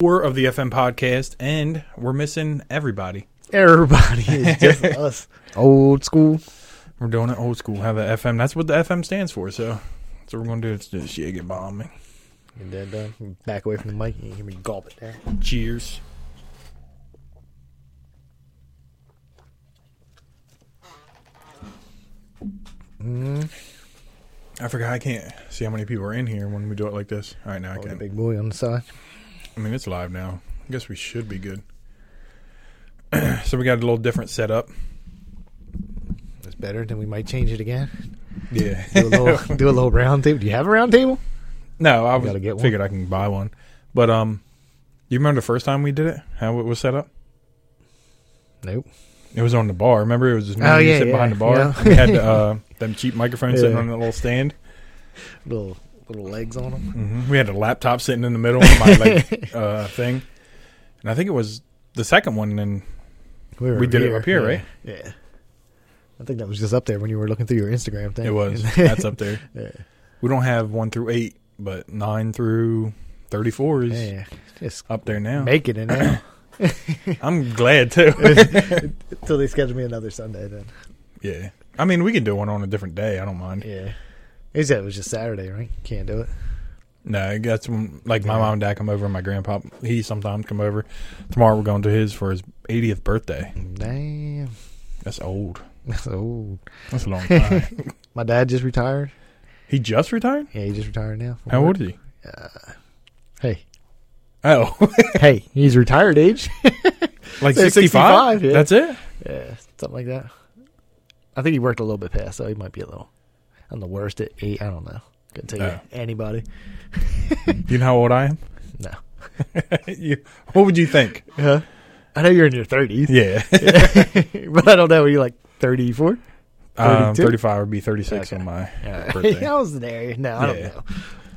Four of the FM podcast, and we're missing everybody. Everybody is just us. Old school. We're doing it old school. Have a FM. That's what the FM stands for. So that's what we're gonna do. It's just shit get bomb me. And then uh, back away from the mic. You hear me gulp it there. Cheers. Mm. I forgot I can't see how many people are in here when we do it like this. All right, now I Oh, the can. big boy on the side. I mean, it's live now. I guess we should be good. so we got a little different setup. That's better. Then we might change it again. Yeah. Do a little, do a little round table. Do you have a round table? no, I was, get one. figured I can buy one. But um, you remember the first time we did it? How it was set up? Nope. It was on the bar. Remember, it was just me Oh, yeah, sitting behind the bar. yeah. We had uh, them cheap microphones sitting on that little stand. Little little legs on them. hmm We had a laptop sitting in the middle of my like uh, thing, and I think it was the second one. And We, We did it up here, yeah. right? Yeah. I think that was just up there when you were looking through your Instagram thing. it was that's up there. yeah. We don't have one through eight, but nine through thirty-four is yeah. Just up there now. make it now. I'm glad too. Until they schedule me another Sunday then. yeah, I mean we can do one on a different day. I don't mind. Yeah. He said it was just Saturday, right? Can't do it. No, that's when like my mom and dad come over, and my grandpa he sometimes come over. Tomorrow we're going to his for his 80th birthday. Damn. That's old. That's old. That's a long time. My dad just retired. he just retired. Yeah, he just retired now. How work. old is he? Uh, hey. Oh, hey, he's retired age. like Say 65? 65, yeah. That's it? yeah, something like that. I think he worked a little bit past, so he might be a little on the worst at eight. I don't know. Couldn't tell you anybody. You know how old I am? No. you, what would you think? Huh? I know you're in your thirties, Yeah. but I don't know. Are you like thirty four? um, 32? 35 would be 36 Okay. on my birthday. I was there. No, I Yeah. don't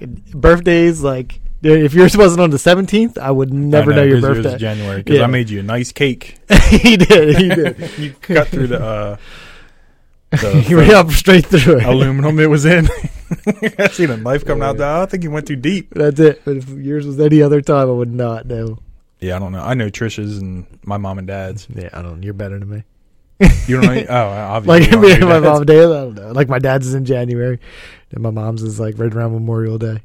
know. Birthdays, like if yours wasn't on the seventeenth, I would never I know, your 'cause yours is birthday. January because Yeah. I made you a nice cake. he did. He did. You cut through the, uh, he the went up straight through it. aluminum it was in. I seen a knife coming out there. I think he went too deep. That's it. But if yours was any other time, I would not know. Yeah, I don't know. I know Trisha's and my mom and dad's. Yeah, I don't. You're better than me. You don't know? Oh, obviously. Like me know and my dad's. mom and dad, I don't know. Like my dad's is in January, and my mom's is like right around Memorial Day.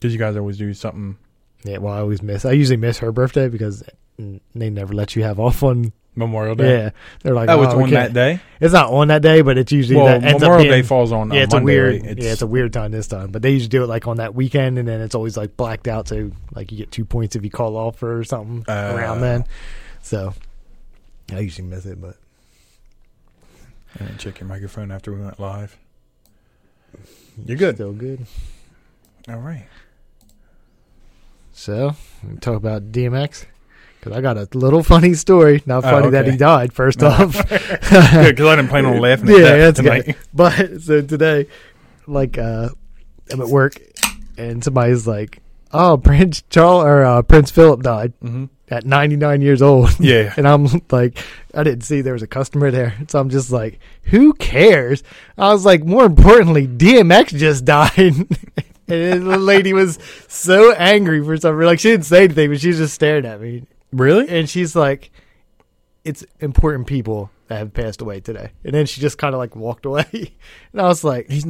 Did you guys always do something Yeah, well, I always miss. I usually miss her birthday because they never let you have off on. Memorial Day? Yeah, they're like, Oh, it's on that day. It's not on that day, but it's usually Well, that ends Memorial up being, Day falls on. Yeah, it's Monday, a weird. right? yeah, it's a weird time this time. But they usually do it like on that weekend, and then it's always like blacked out. So like you get two points if you call off or something Uh, around then. So I usually miss it, but And then check your microphone after we went live. You're good. Still good. All right. So talk about DMX because I got a little funny story. Not Oh, funny that he died. First No. off, because I didn't plan on laughing at Yeah, that that's tonight. good. But so today, like, uh, I'm at work and somebody's like, "Oh, Prince Charles or uh, Prince Philip died hmm at 99 years old." Yeah. And I'm like, I didn't see there was a customer there, so I'm just like, "Who cares?" I was like, more importantly, DMX just died. and the lady was so angry for some reason. Like she didn't say anything, but she was just staring at me, Really? and she's like, "It's important people that have passed away today." And then she just kind of like walked away, and I was like, He's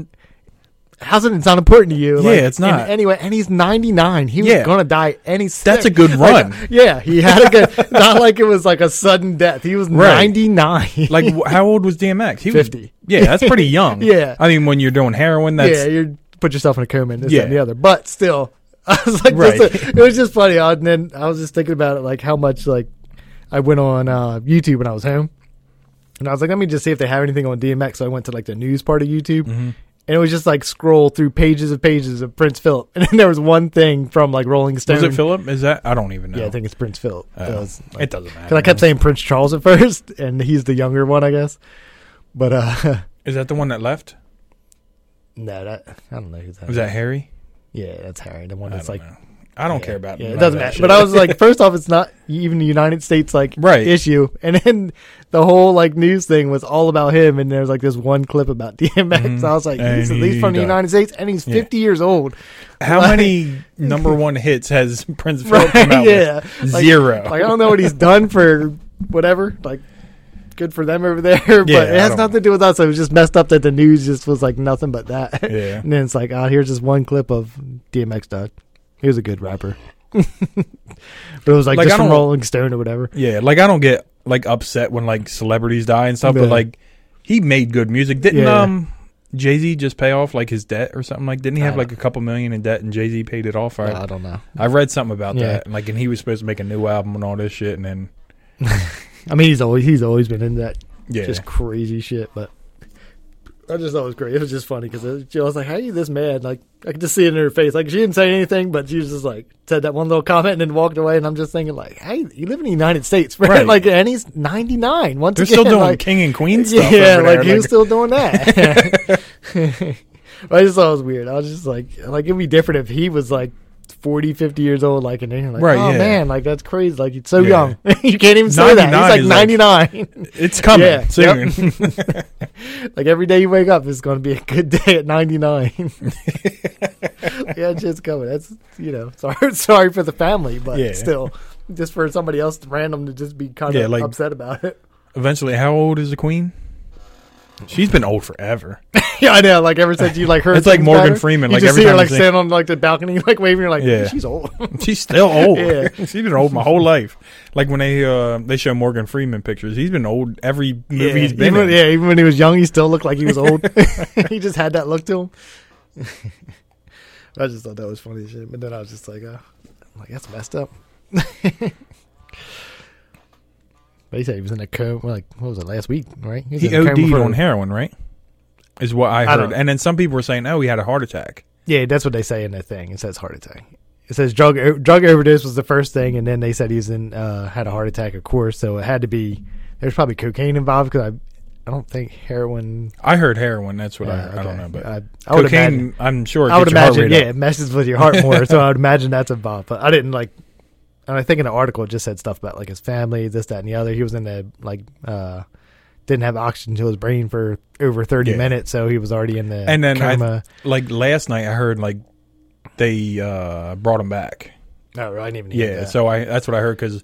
"How's it? It's not important to you?" Yeah, Like, it's not. and anyway, and he's 99. He Yeah. was gonna die any. second. That's a good like, run. yeah, he had a good. not like it was like a sudden death. He was Right. 99. like, how old was DMX? He was 50. Yeah, that's pretty young. Yeah. I mean, when you're doing heroin, that's yeah, you put yourself in a coma and this Yeah. and the other. But still, I was like, Right. this- it was just funny. And then I was just thinking about it, like how much like I went on uh, YouTube when I was home, and I was like, let me just see if they have anything on DMX. So I went to like the news part of YouTube, Mhm. and it was just like scroll through pages of pages of Prince Philip, and then there was one thing from like Rolling Stone. Is it Philip? Is that? I don't even know. Yeah, I think it's Prince Philip. Oh. It was, like, it doesn't matter. Because I kept saying Prince Charles at first, and he's the younger one, I guess. But uh Is that the one that left? no, that I don't know who that. Was that Harry? Yeah, that's Harry, the one that's like know. I don't Yeah. care about Yeah, it doesn't matter. shit. But I was like, first off, it's not even the United States like Right. issue, and then the whole like news thing was all about him, and there's like this one clip about DMX. Mhm. I was like, And he's at he least from the died. United States, and he's Yeah. 50 years old. How Like- many number one hits has Prince Philip Right? come out yeah. with? Like- Zero. Like I don't know what he's done for whatever. Like good for them over there, but Yeah, it has nothing to do with us. It was just messed up that the news just was like nothing but that. Yeah. and then it's like, oh, here's just one clip of DMX died. He was a good rapper. but it was like, Like, just from Rolling Stone or whatever. Yeah, like I don't get like upset when like celebrities die and stuff, Yeah. but like he made good music. Didn't Yeah. um Jay Z just pay off like his debt or something like? Didn't he have like a couple million in debt and Jay Z paid it off? I, I don't know. I read something about Yeah. that, and like, and he was supposed to make a new album and all this shit, and then I mean, he's always he's always been in that yeah, just crazy shit. But I just thought it was great. It was just funny because I was like, "How are you this mad?" Like I could just see it in her face. Like she didn't say anything, but she was just like said that one little comment and then walked away. And I'm just thinking, like, "Hey, you live in the United States, right?" Right. like, and he's 99. Once they're again, still doing like, King and Queen stuff. yeah, like there. he was still doing that. I just thought it was weird. I was just like, like it'd be different if he was like 40, 50 years old, like, and then you're like, Right, oh yeah. man, like that's crazy. Like he's so Yeah. young. you can't even say that. 99 He's is like like- 99. it's coming Yeah, soon. like every day you wake up is going to be a good day at 99. yeah, it's just coming. That's, you know, sorry, sorry for the family, but Yeah. still, just for somebody else random to just be kind Yeah, of like- upset about it. Eventually, how old is the Queen? She's been old forever. yeah, I know. Like ever since you like heard, It's like Morgan her, Freeman, You like, just every see her like see- on like the balcony, like waving. You're like, Yeah. she's old. She's still old. Yeah. She's been old my whole life. Like when they uh they show Morgan Freeman pictures, he's been old every movie yeah, he's been even, in. yeah, even when he was young, he still looked like he was old. he just had that look to him. I just thought that was funny shit. But then I was just like, uh, I'm like that's messed up. but he said he was in a coma. Like what was it last week? Right? was He in a coma OD'd for- on heroin, right? Is what I I heard. don't- and then some people were saying, "Oh, he had a heart attack." Yeah, that's what they say in the thing. It says heart attack. It says drug drug overdose was the first thing, and then they said he's in uh, had a heart attack, of course. So it had to be. There's probably cocaine involved because I, I don't think heroin. I heard heroin. That's what uh, I, I don't know, but I, I would cocaine. imagine. I'm sure. It I would gets your heart imagine, yeah, up. it messes with your heart more. so I would imagine that's involved. But I didn't like. And I think in the article it just said stuff about like his family, this, that, and the other. He was in the like, uh didn't have oxygen to his brain for over thirty Yeah. minutes, so he was already in the And then I- coma. Like last night, I heard like they uh brought him back. oh, I didn't even hear Yeah, so I that's what I heard because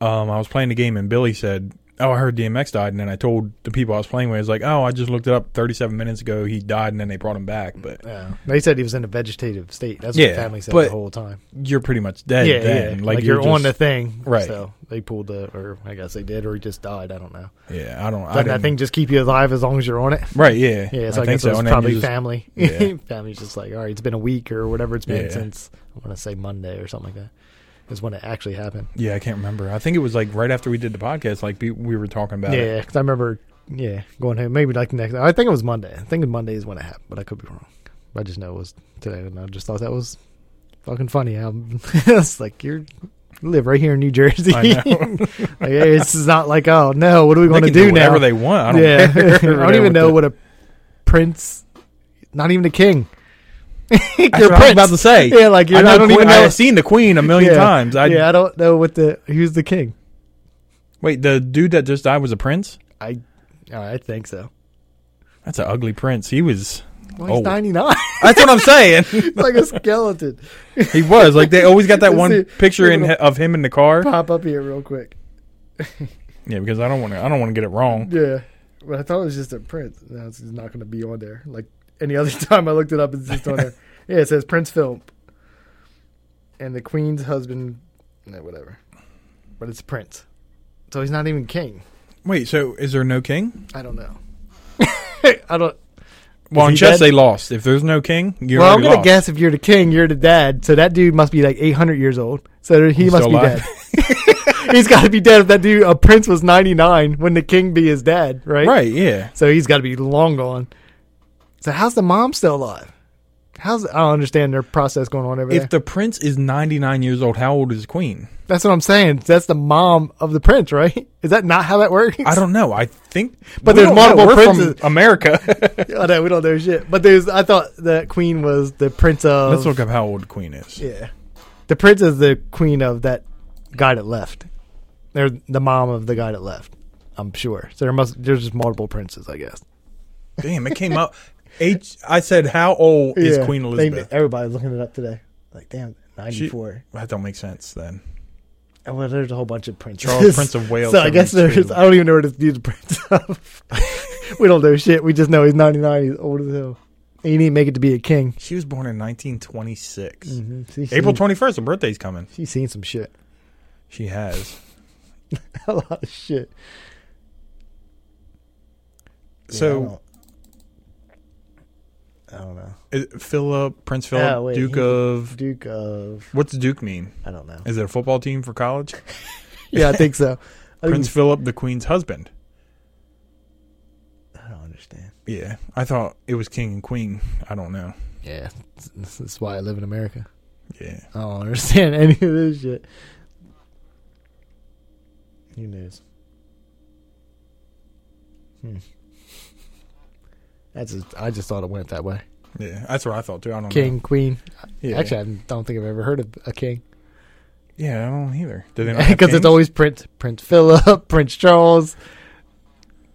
um, I was playing the game and Billy said, "Oh, I heard DMX died," and then I told the people I was playing with, "I was like, oh, I just looked it up 37 minutes ago. He died, and then they brought him back." But Yeah. They said he was in a vegetative state. That's what Yeah, the family said the whole time. you're pretty much dead. yeah, then. yeah. Like, Like, you're, on the thing. Right. So they pulled the, or I guess they did, or he just died. I don't know. Yeah, I don't. I Doesn't that thing just keep you alive as long as you're on it? Right. Yeah. Yeah, so I, think guess so. it was probably just- family. Yeah. Family's just like, all right, it's been a week or whatever it's been Yeah. since, I want to say Monday or something like that, is when it actually happened. Yeah, I can't remember. I think it was like right after we did the podcast. Like we we were talking about. Yeah, because I remember, yeah, going home. Maybe like the next, I think it was Monday. I think Monday is when it happened, but I could be wrong. I just know it was today, and I just thought that was fucking funny. I'm, it's like you're you live right here in New Jersey. I know. like, it's not like, oh no, what are we going to do, do whatever now? they want. I don't yeah. I don't even know what a prince, not even a king. you're That's what I was about to say. Yeah, like you're, I, know I don't Queen- even know. I've seen the Queen a million Yeah. times. I, yeah, I don't know what the who's the king. Wait, the dude that just died was a prince. I, I think so. That's an ugly prince. He was. Well, he's Oh. 99. That's what I'm saying. like a skeleton. he was like they always got that one see. picture in of him in the car. Pop up here real quick. Yeah, because I don't want to. I don't want to get it wrong. Yeah, but I thought it was just a prince. No, it's not going to be on there. Like any other time I looked it up, it's just on there. Yeah, it says Prince Philip and the Queen's husband. No, whatever. But it's Prince, so he's not even king. Wait, so is there no king? I don't know. I don't. Well, in chess dead? they lost. If there's no king, you're well, I'm gonna lost. guess if you're the king, you're the dad. So that dude must be like 800 years old. So he He's must be alive? dead. he's got to be dead if that dude, a prince, was 99 when the king be his dad, right? Right? Yeah. So he's got to be long gone. So how's the mom still alive? How's I don't understand their process going on over there. If the prince is 99 years old, how old is the queen? That's what I'm saying. That's the mom of the prince, right? Is that not how that works? I don't know. I think, But there's know. multiple We're princes. from America. I know we don't know shit. But there's. I thought the queen was the prince of. Let's look up how old the queen is. Yeah. The prince is the queen of that guy that left. They're the mom of the guy that left. I'm sure. So there must there's just multiple princes, I guess. Damn, it came out. H. I said, how old is Yeah, Queen they- Elizabeth? everybody's looking it up today. Like, damn, 94. that don't make sense then. Oh, well, there's a whole bunch of princes. Charles, Prince of Wales. so I guess 72. there's. I don't even know where to he's the prince of. we don't know shit. We just know he's 99. He's old as hell. And he didn't make it to be a king. She was born in 1926. Mm-hmm. April seen- 21st, her birthday's coming. She's seen some shit. She has. a lot of shit. Yeah, So, don't, I don't know. is Philip, Prince Philip, Yeah, wait, Duke he- of. Duke of. What's Duke mean? I don't know. Is it a football team for college? Yeah, I think so. I, think Prince Philip, the Queen's husband. I don't understand. Yeah, I thought it was King and Queen. I don't know. Yeah, that's why I live in America. Yeah, I don't understand any of this shit. Who knows? Hmm. That's just, I just thought it went that way. yeah, that's what I thought too. I don't know. King, queen. Yeah. Actually, I don't think I've ever heard of a king yeah, I don't either. Do they because it's always Prince Prince Philip, Prince Charles,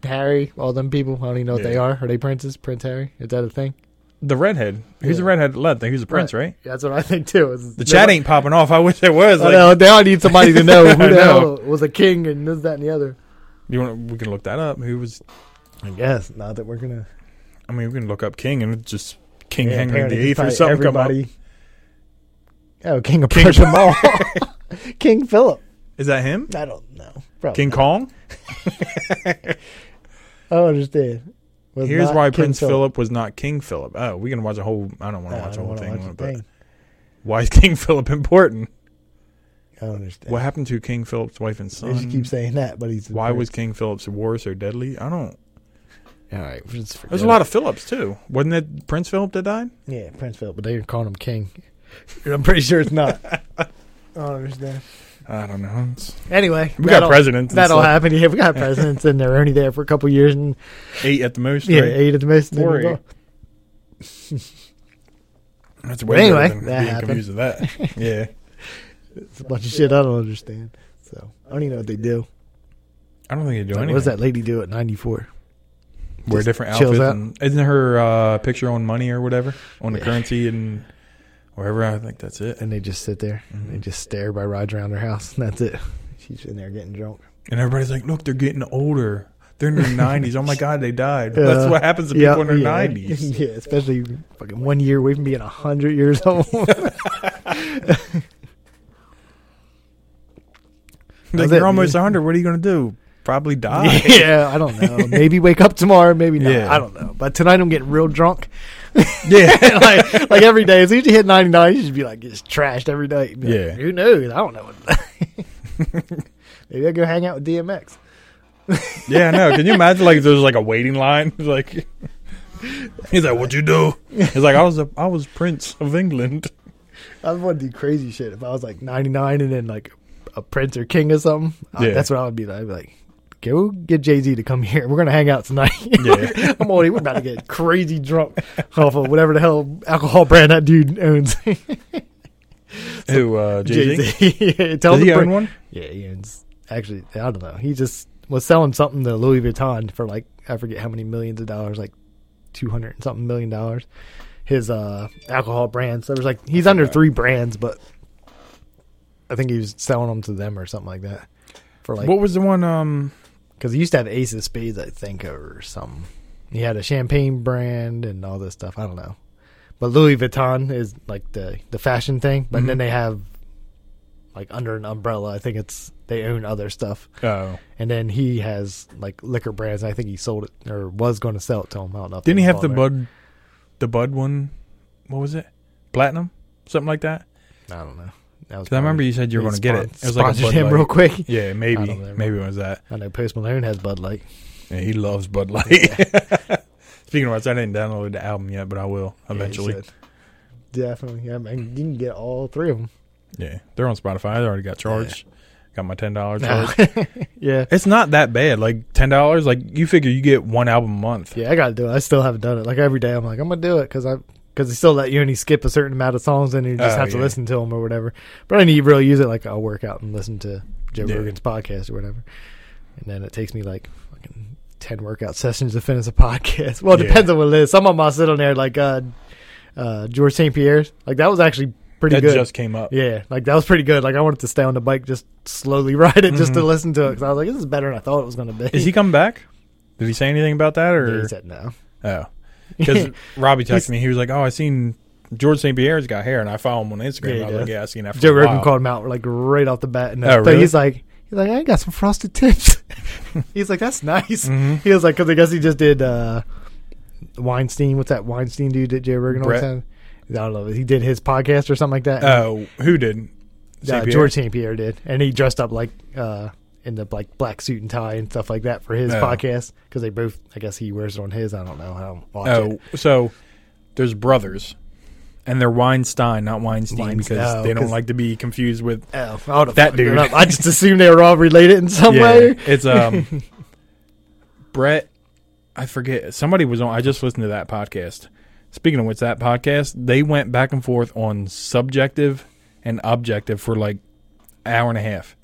Harry, all them people. I don't even know what they are. Are they princes? Prince Harry? Is that a thing? the redhead. Who's the Yeah. redhead led? He's a prince, right? Yeah, that's what I think too. It's- The chat ain't popping off. I wish it was. I Like, know they all need somebody to know who the know. hell was a king and this, that, and the other. you want? We can look that up. Who was? I guess not that we're gonna. I mean, we can look up King and it's just King Yeah, Henry apparently VIII or something. Everybody. Oh, King of King- Prussia Mall. King Philip. Is that him? I don't know. Probably King not. Kong. Oh, I don't understand. Was Here's why King Prince Philip. was not King Philip. Oh, we can watch a whole. I don't want I to watch a whole thing, watch on the it, but thing. why is King Philip important? I don't understand. What happened to King Philip's wife and They son? just keep saying that, but he's. Why was King Philip's war so deadly? I don't. All right? Just There's a lot of Philips too. Wasn't it Prince Philip that died? yeah, Prince Philip, but they're calling him King. I'm pretty sure it's not. I don't understand. I don't know. It's- Anyway, we got presidents. That'll stuff. happen. Yeah, we got presidents, and they're only there for a couple years, and Eight at the most. yeah, right? eight at the most. and Four eight. That's But way anyway, better than that being happened. confused with that. Yeah, It's a bunch of shit I don't understand. So I don't even know what they do. I don't think they do Like, anything. what does that lady do at 94? Wear different outfits. out? And, isn't her uh, picture on money or whatever on the Yeah. currency and wherever? I think that's it. And they just sit there. Mhm. They just stare by rides around her house. And that's it. She's in there getting drunk. And everybody's like, "Look, they're getting older. They're in their nineties. Oh my god, they died. Yeah. That's what happens to Yeah, people in their yeah. nineties. yeah, especially fucking one year away from being 100 years old. like, you're almost hundred. What are you gonna do? Probably die. yeah, I don't know. Maybe wake up tomorrow, maybe not. Yeah. I don't know. But tonight I'm getting real drunk. yeah. like, like every day. As soon as you hit 99, you should be like, just trashed every day. Like, Yeah. Who knows? I don't know. What maybe I go hang out with DMX. Yeah, I know. Can you imagine like there's like a waiting line? Like he's like, "What you do?" He's like, "I was a I was Prince of England." I would want to do crazy shit if I was like 99 and then like a prince or king or something. Uh, Yeah. that's what I would be like. I'd be like, go get Jay Z to come here. We're gonna hang out tonight. Yeah. I'm already we're about to get crazy drunk off of whatever the hell alcohol brand that dude owns. Who uh, Jay Z? yeah, tell Does him he own one? Yeah, he owns. Actually, I don't know. He just was selling something to Louis Vuitton for like I forget how many millions of dollars, like two hundred and something million dollars. His uh alcohol brands. There was like he's under three brands, but I think he was selling them to them or something like that. For like what was the one? Um, because he used to have Ace of Spades, I think, or something. He had a champagne brand and all this stuff. I don't know, but Louis Vuitton is like the the fashion thing. But then Mhm. they have like under an umbrella. I think it's they own other stuff, oh, and then he has like liquor brands. I think he sold it or was going to sell it to him. I don't know. didn't he have the. Bud, the Bud one? What was it? Platinum, something like that. I don't know. That was 'Cause I remember you said you were going to get it. It was like a sponsored Bud him Light. real quick. Yeah, maybe, I don't remember. maybe it was that. I know Post Malone has Bud Light. Yeah, he loves Bud Light. Speaking of which, I didn't download the album yet, but I will Yeah, he eventually. said. Definitely, yeah. Man, you can get all three of them. Yeah, they're on Spotify. I already got charged. Got my ten dollars charge. yeah. It's not that bad. Like ten dollars. Like you figure you get one album a month. Yeah, I got to do it. I still haven't done it. Like every day, I'm like, I'm gonna do it because I because they still let you only skip a certain amount of songs and you just Oh, have to yeah. listen to them or whatever. But I need to really use it like I'll work out and listen to Joe Yeah. Rogan's podcast or whatever, and then it takes me like fucking ten workout sessions to finish a podcast. Well, it Yeah. depends on what it is. Some of them I'll sit on there like uh, uh, George St. Pierre's. Like that was actually pretty that good. just came up. Yeah, like that was pretty good. Like I wanted to stay on the bike, just slowly ride it, just to Mhm. listen to it, because I was like, this is better than I thought it was going to be. Is he coming back? Did he say anything about that or? he said no. oh, because Robbie texted me. He was like, "Oh, I seen George St. Pierre's got hair, and I follow him on Instagram." Yeah, I was like, "Yeah, I seen that." For Joe a Rogan while. called him out like right off the bat, and Oh, really? he's like, he's like, I got some frosted tips. he's like, that's nice. Mhm. He was like, because I guess he just did uh, Weinstein. What's that Weinstein dude that Joe Rogan always had? I don't know. He did his podcast or something like that. Oh, who did? uh, St. Pierre? George St. Pierre did, and he dressed up like uh, in the like black suit and tie and stuff like that for his Oh. podcast because they both. I guess he wears it on his. I don't know. I don't watch Oh, it. so there's brothers, and they're Weinstein, not Weinstein, Weinstein. because Oh, they don't like to be confused with. Oh, I That dude. I just assumed they were all related in some way. it's um, Bret. I forget. Somebody was on. I just listened to that podcast. Speaking of which, that podcast they went back and forth on subjective and objective for like hour and a half.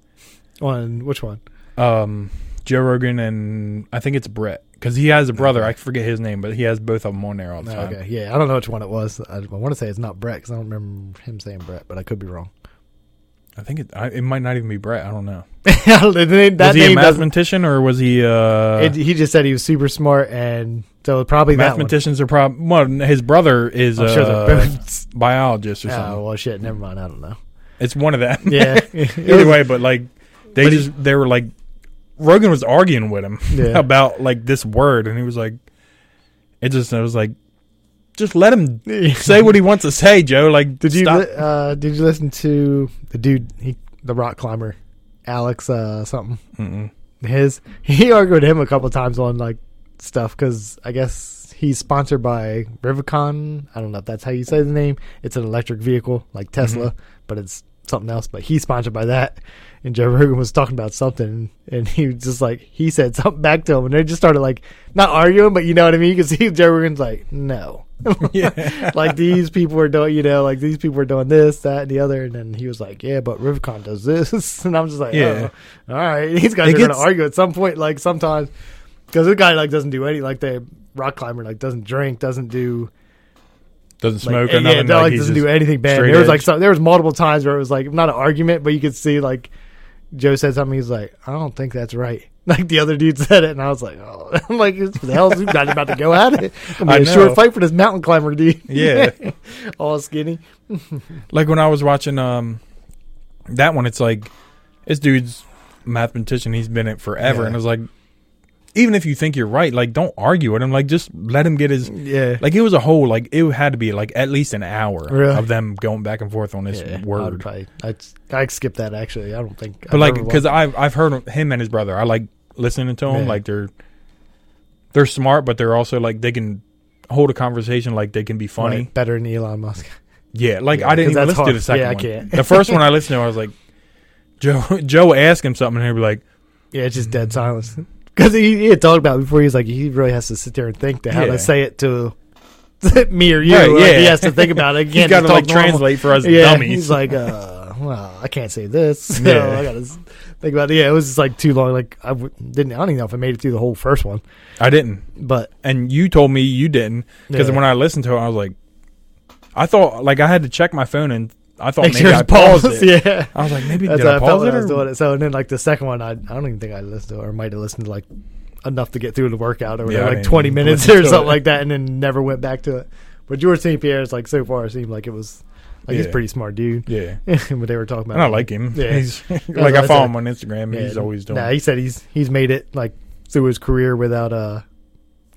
On which one? Um, Joe Rogan and I think it's Bret because he has a brother. I forget his name, but he has both of them on there all the time. Okay, yeah, I don't know which one it was. I, want to say it's not Bret because I don't remember him saying Bret, but I could be wrong. I think it. I, it might not even be Bret. I don't know. name, was he a mathematician or was he uh it, he just said he was super smart, and so probably mathematicians are probably well his brother is a sure biologist or something Oh well, shit. Never mind. I don't know. it's one of them Yeah. either way but like they But he- just they were like rogan was arguing with him Yeah. about like this word and he was like it just i was like just let him say what he wants to say joe like Did you li- uh, did you listen to the dude he the rock climber Alex uh, something Mm-mm. his he argued with him a couple times on like stuff because I guess he's sponsored by Rivicon. I don't know if that's how you say the name. It's an electric vehicle like Tesla, Mm-hmm. but it's something else. But he's sponsored by that. And Joe Rogan was talking about something, and he was just like he said something back to him, and they just started like not arguing, but you know what I mean? You can see Joe Rogan's like no. yeah like these people are doing, you know, like these people are doing this, that, and the other, and then he was like, "Yeah, but Rivicon does this," and I'm just like, Yeah. "Oh, all right." These guys It are going to argue at some point, like sometimes, because this guy like doesn't do any, like the rock climber, like doesn't drink, doesn't do, doesn't smoke yeah, or nothing no, like, like doesn't do anything bad. There was like some, there was multiple times where it was like not an argument, but you could see like Joe said something. He's like, "I don't think that's right." Like the other dude said it, and I was like, "Oh, I'm like, what the hell is this guy about to go at it? I be a know. short fight for this mountain climber dude." yeah all skinny. like when I was watching um that one, it's like this dude's mathematician. He's been it forever, Yeah. and it's like even if you think you're right, like don't argue with him. Like just let him get his. Yeah. Like it was a whole like it had to be like at least an hour Really? of them going back and forth on this yeah, word. I'd I skip that actually. I don't think. But I've like because I've I've heard him and his brother. I like listening to them. Yeah. Like they're they're smart, but they're also like they can hold a conversation. Like they can be funny. Right, better than Elon Musk. Yeah, like Yeah, I didn't even listen to the second Yeah, I one. can't. the first one I listened to, I was like, Joe Joe asked him something, and he'd be like, Yeah, it's just dead silence. Because he, he had talked about it before. He was like, he really has to sit there and think to how Yeah. to say it to me or you. Right, Like, yeah. he has to think about it. He's got to like normal. translate for us Yeah, dummies. he's like, uh, well, I can't say this. So Yeah. I got to think about it. Yeah, it was just like too long. Like I w- didn't. I don't even know if I made it through the whole first one. I didn't, But and you told me you didn't because Yeah. when I listened to it, I was like, I thought like I had to check my phone, and I thought maybe I paused paused. it. Yeah. I was like, maybe That's did I I felt pause it? I was doing it. So and then like the second one, I I don't even think I listened to, it, or might have listened to like enough to get through the workout or whatever, I like didn't twenty minutes or something it. like that, and then never went back to it. But George St. Pierre's like so far seemed like it was like he's a pretty smart dude. Yeah, but they were talking about and I like him. Yeah. He's, like I I follow him on Instagram. Yeah, He's always doing. Nah, he said he's he's made it like through his career without uh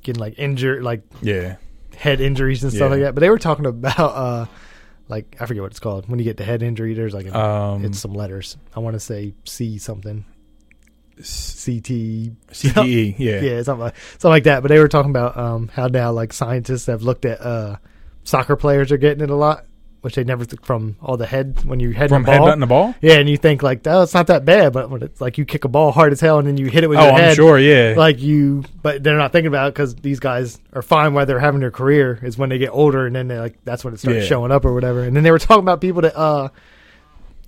getting like injured, like yeah, head injuries and stuff Yeah. like that. But they were talking about uh like I forget what it's called when you get the head injury. There's like a, um, it's some letters. I want to say C something. CT CTE. E, Yeah, yeah, something like, something like that. But they were talking about um, how now like scientists have looked at uh, soccer players are getting it a lot which they never th- from all the head when you head From the ball. headbutting the ball? Yeah, and you think like, oh, it's not that bad, but when it's like you kick a ball hard as hell and then you hit it with Oh, your I'm head, sure, yeah. like you, but they're not thinking about it because these guys are fine while they're having their career. Is when they get older and then they like that's when it starts Yeah. showing up or whatever. And then they were talking about people that uh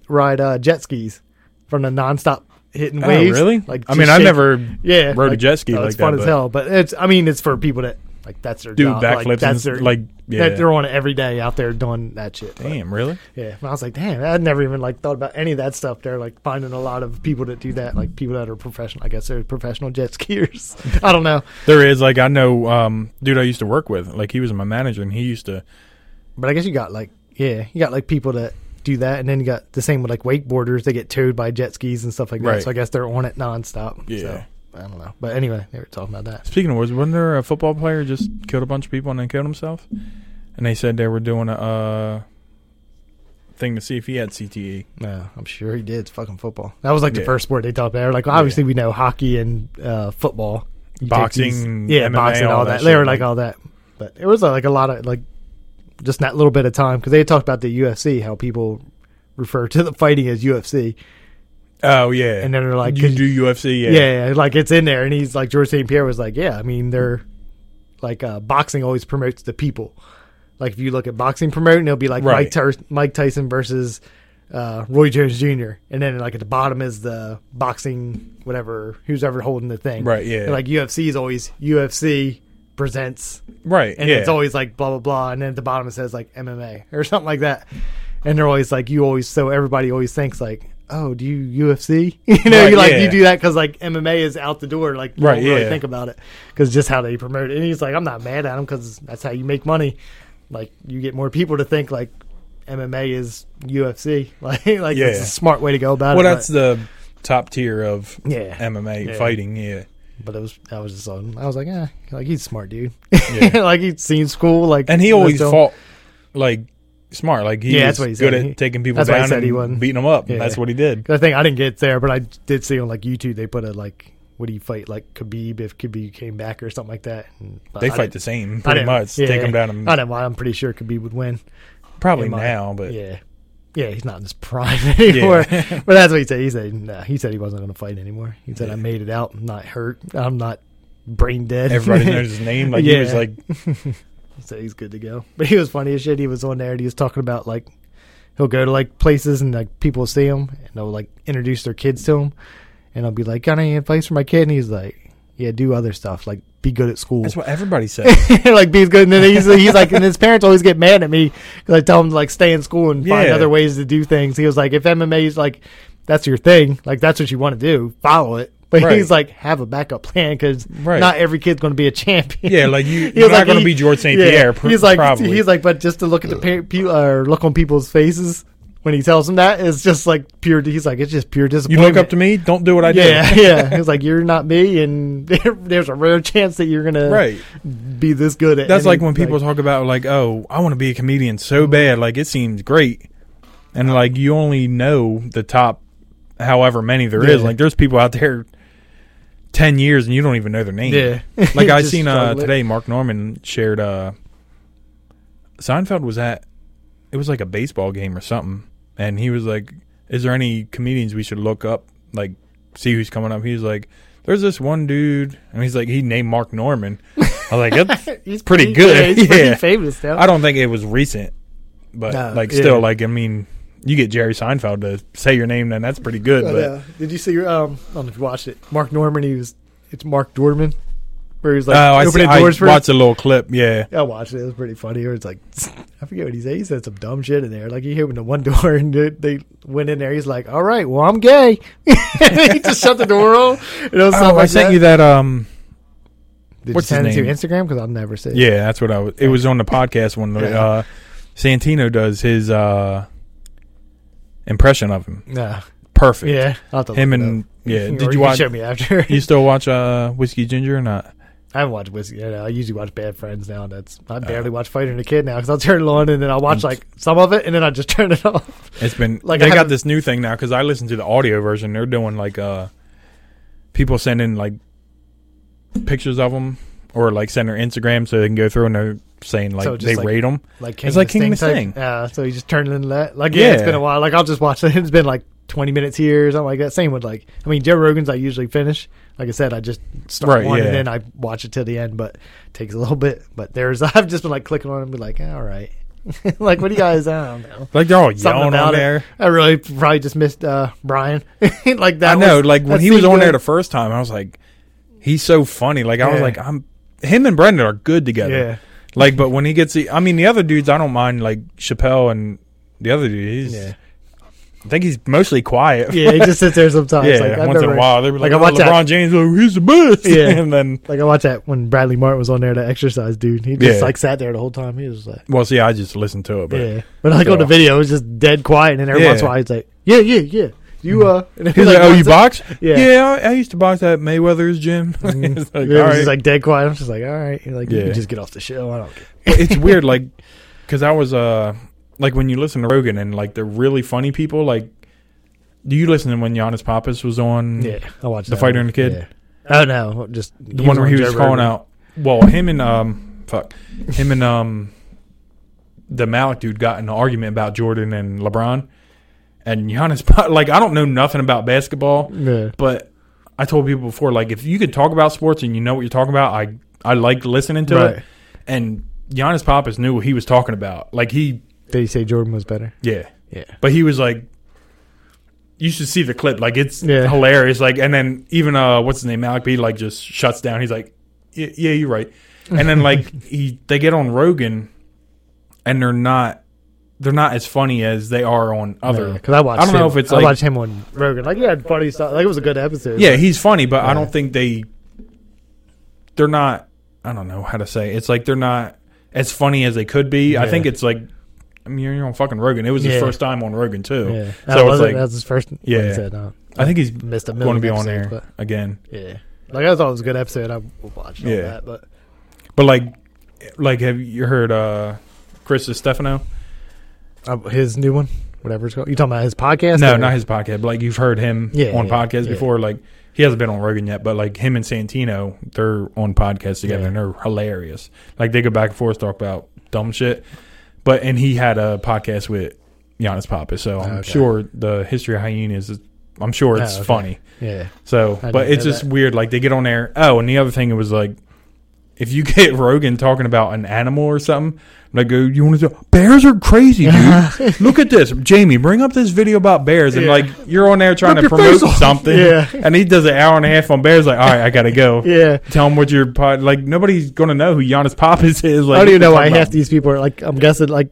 ride uh jet skis from the nonstop hitting oh, waves. really? Like I just mean, I shake- never yeah rode a jet ski like it's fun that, as but- hell. But it's I mean it's for people that like that's their do job. backflips Like, that's their like yeah. that they're on it every day out there doing that shit. But, Damn, really? yeah, and I was like, damn, I'd never even like thought about any of that stuff. They're like finding a lot of people that do that, like people that are professional. I guess they're professional jet skiers. I don't know, There is like I know um dude I used to work with, like he was my manager and he used to but I guess you got like yeah, you got like people that do that, and then you got the same with like wakeboarders. They get towed by jet skis and stuff like that. Right. So I guess they're on it nonstop. Yeah. So, I don't know, but anyway, they were talking about that. Speaking of which, wasn't there a football player just killed a bunch of people and then killed himself? And they said they were doing a uh, thing to see if he had. CTE. No, I'm sure he did. It's fucking football. That was like the Yeah. first sport they talked about. Like obviously we know hockey and uh, football, You take Boxing, yeah, MMA, boxing, all, all that. that They shit, were like like- all that, but it was uh, like a lot of like just that little bit of time because they had talked about the UFC how people refer to the fighting as UFC, Oh yeah, and then they're like, you do UFC, yeah. yeah. like it's in there, and he's like George St. Pierre was like, yeah, I mean they're like uh, boxing always promotes the people. Like if you look at boxing promoting, it'll be like Right. Mike, Mike Tyson versus uh, Roy Jones Jr. And then like at the bottom is the boxing whatever who's ever holding the thing. Right, yeah. And like UFC is always UFC presents, right, and yeah. it's always like blah blah blah, and then at the bottom it says like MMA or something like that. And they're always like you always so everybody always thinks like. Oh, do you UFC? You know, Right, you like yeah. you do that because like MMA is out the door. Like, you Right, don't really yeah. think about it because just how they promote it. And he's like, I'm not mad at him because that's how you make money. Like, you get more people to think like MMA is UFC. Like, like it's a smart way to go about well, it. Well, that's the top tier of yeah. MMA Yeah. fighting. Yeah, But it was I was just on. I was like, yeah, like he's smart dude. Yeah. like he's seen school. Like, and he always fought like smart. Like he Yeah, that's what he good said. at He- taking people that's he down said he and wasn't- beating them up. Yeah. That's what he did. I think I didn't get there, but I did see on like YouTube they put a like, what do you fight like Khabib if Khabib came back or something like that. And, They I fight the same pretty much. yeah. Take them down. And I don't know. I'm pretty sure Khabib would win. probably now, but yeah, yeah, he's not in his prime anymore. Yeah. but that's what he said. He said, nah, he said he wasn't going to fight anymore. He said, Yeah. I made it out. I'm not hurt. I'm not brain dead. everybody knows his name. Like he was like, He said he's good to go. But he was funny as shit. He was on there and he was talking about like he'll go to like places and like people will see him and they'll like introduce their kids to him and I'll be like, Got any advice for my kid? And he's like, Yeah, do other stuff. Like be good at school. that's what everybody says. like be good. And then he's, he's like, and his parents always get mad at me because I tell him to like stay in school and find Yeah. other ways to do things. He was like, if MMA is like, that's your thing, like that's what you want to do, follow it. But Right. he's like, have a backup plan because Right. not every kid's going to be a champion. Yeah, like you, you're not like, going to be George St. yeah. Pierre. pr- he's like, probably. he's like, but just to look at the pa- pe- or look on people's faces when he tells them that, it's just like pure. He's like, it's just pure disappointment. you look up to me. Don't do what I do. Yeah, yeah. He's like, you're not me, and there, there's a rare chance that you're gonna right. be this good at. That's any- like when people talk about like, oh, I want to be a comedian so mm-hmm. bad. Like it seems great, and like you only know the top, however many there is. Yeah. Like there's people out there, ten years and you don't even know their name. Yeah. Like I seen uh, today, Mark Normand shared. uh Seinfeld was at, it was like a baseball game or something, and he was like, "Is there any comedians we should look up? Like, see who's coming up?" He was like. There's this one dude, and he's like, he named Mark Normand. I was like, that's He's pretty good. Yeah, he's pretty famous now. I don't think it was recent, but No, like yeah. still, like I mean, you get Jerry Seinfeld to say your name, then that's pretty good. But, But uh, did you see? Your? Um, I don't know if you watched it. Mark Normand. He was. It's Mark Dorman, where he was like oh, I, see, opening I doors for. watched a little clip. Yeah, I watched it. It was pretty funny. Where it's like I forget what he said. He said some dumb shit in there. Like he opened the one door and they, they went in there. He's like, "All right, well, I'm gay." he just shut the door. And it was oh, I like sent that. you that. Um, Did what's you his send it to name? Instagram? Because I'll never see it. yeah, that's what I was. It was on the podcast when uh, Santino does his uh impression of him. Yeah. Perfect. Yeah. I'll have to him look it and up. yeah. Or Did you watch? Show me after. You still watch uh whiskey ginger or not? I haven't watched Whiskey. You know, I usually watch Bad Friends now. That's I Uh. barely watch Fighter and the Kid now because I'll turn it on and then I'll watch like some of it and then I just turn it off. It's been Like, they I got haven't- this new thing now because I listen to the audio version. They're doing like uh people sending like pictures of them or like send their Instagram so they can go through and they're saying like So they like- rate them. Like King It's like King of the type- Sting. Yeah, so he just turned into that. Like yeah, it's been a while. Like I'll just watch it. It's been like twenty minutes here or something like that. Same with like I mean Joe Rogan's I usually finish. Like I said, I just start Right, one yeah. and then I watch it till the end, but it takes a little bit. But there's I've just been like clicking on it and be like, all right. like what do you guys I don't know. Like they're all yelling on it. there. I really probably just missed uh Brian. like that I know. was- like when he was on there the first time, I was like, he's so funny. Like I was like, I'm him and Brendan are good together. Yeah. Like, but when he gets the, I mean, the other dudes, I don't mind. Like Chappelle and the other dude, he's, Yeah. I think he's mostly quiet. Yeah, he just sits there sometimes. yeah. like, once in a while, they were like, like, I oh, watch that- LeBron James, oh, he's the best. Yeah. and then, Like I watched that when Bradley Martin was on there, the exercise dude. He just Yeah. like sat there the whole time. He was like, well, see, I just listened to it, but yeah. But like on the video, it was just dead quiet, and every Yeah. once in a while, he's like, yeah, yeah, yeah. You uh, and he's like, oh, you box? Yeah. Yeah, I, I used to box at Mayweather's gym. Mhm. It's like, was all right. just like dead quiet. I'm just like, all right. You're like, you Yeah. can just get off the show. I don't care. It's weird, like, because I was uh, like when you listen to Rogan and like the really funny people, like, do you listen to when Yannis Pappas was on? Yeah, I watched The Fighter one. and the Kid? Yeah. Oh no, just the one where he was Joe calling Rogan. out. Well, him and um, fuck, him and um, the Malik dude got in an argument about Jordan and LeBron, and Giannis. Like, I don't know nothing about basketball, Yeah, but I told people before, like, if you could talk about sports and you know what you're talking about, I I like listening to right. it. And Yannis Pappas knew what he was talking about. Like he, Did he say Jordan was better? yeah, Yeah, but he was like, you should see the clip. Like it's Yeah. hilarious. Like and then even uh, what's his name, Malik B, like just shuts down. He's like, yeah, yeah you're right. And then like he, they get on Rogan, and they're not, they're not as funny as they are on other. because I watched. I don't know if it's I like- watched him on Rogan. Like, he had funny stuff. Like, it was a good episode. Yeah, he's funny, but I don't think they, they're not. I don't know how to say. It's like they're not as funny as they could be. I think it's like. I mean, you're on fucking Rogan. It was his Yeah. first time on Rogan too. yeah. So So it's was like- that's his first. Yeah. I said, uh, I think he's missed a going to be on episodes, there again. Yeah, like I thought it was a good episode. I watched all Yeah. that, but But like, like have you heard uh Chris Distefano? Uh, his new one, whatever it's called. You talking about his podcast? No, or- not his podcast. But like you've heard him Yeah, on yeah, podcasts yeah. before. Like he hasn't been on Rogan yet, but like him and Santino, they're on podcasts together and they're hilarious. Like they go back and forth talk about dumb shit. But and he had a podcast with Yannis Pappas, so I'm Okay. sure the history of hyenas. Is, I'm sure it's Oh, okay. funny. Yeah, So, I but it's just that. weird. Like they get on there. Oh, and the other thing it was like, if you get Rogan talking about an animal or something, like go, you want to? Say Bears are crazy, dude. Look at this, Jamie. Bring up this video about bears, and Yeah. like you're on there trying Rip to promote something, Yeah. and he does an hour and a half on bears. Like, all right, I gotta go. yeah. Tell him what your pod. Like nobody's gonna know who Yannis Pappas is. Like I don't even know why talking half these people are like. I'm guessing like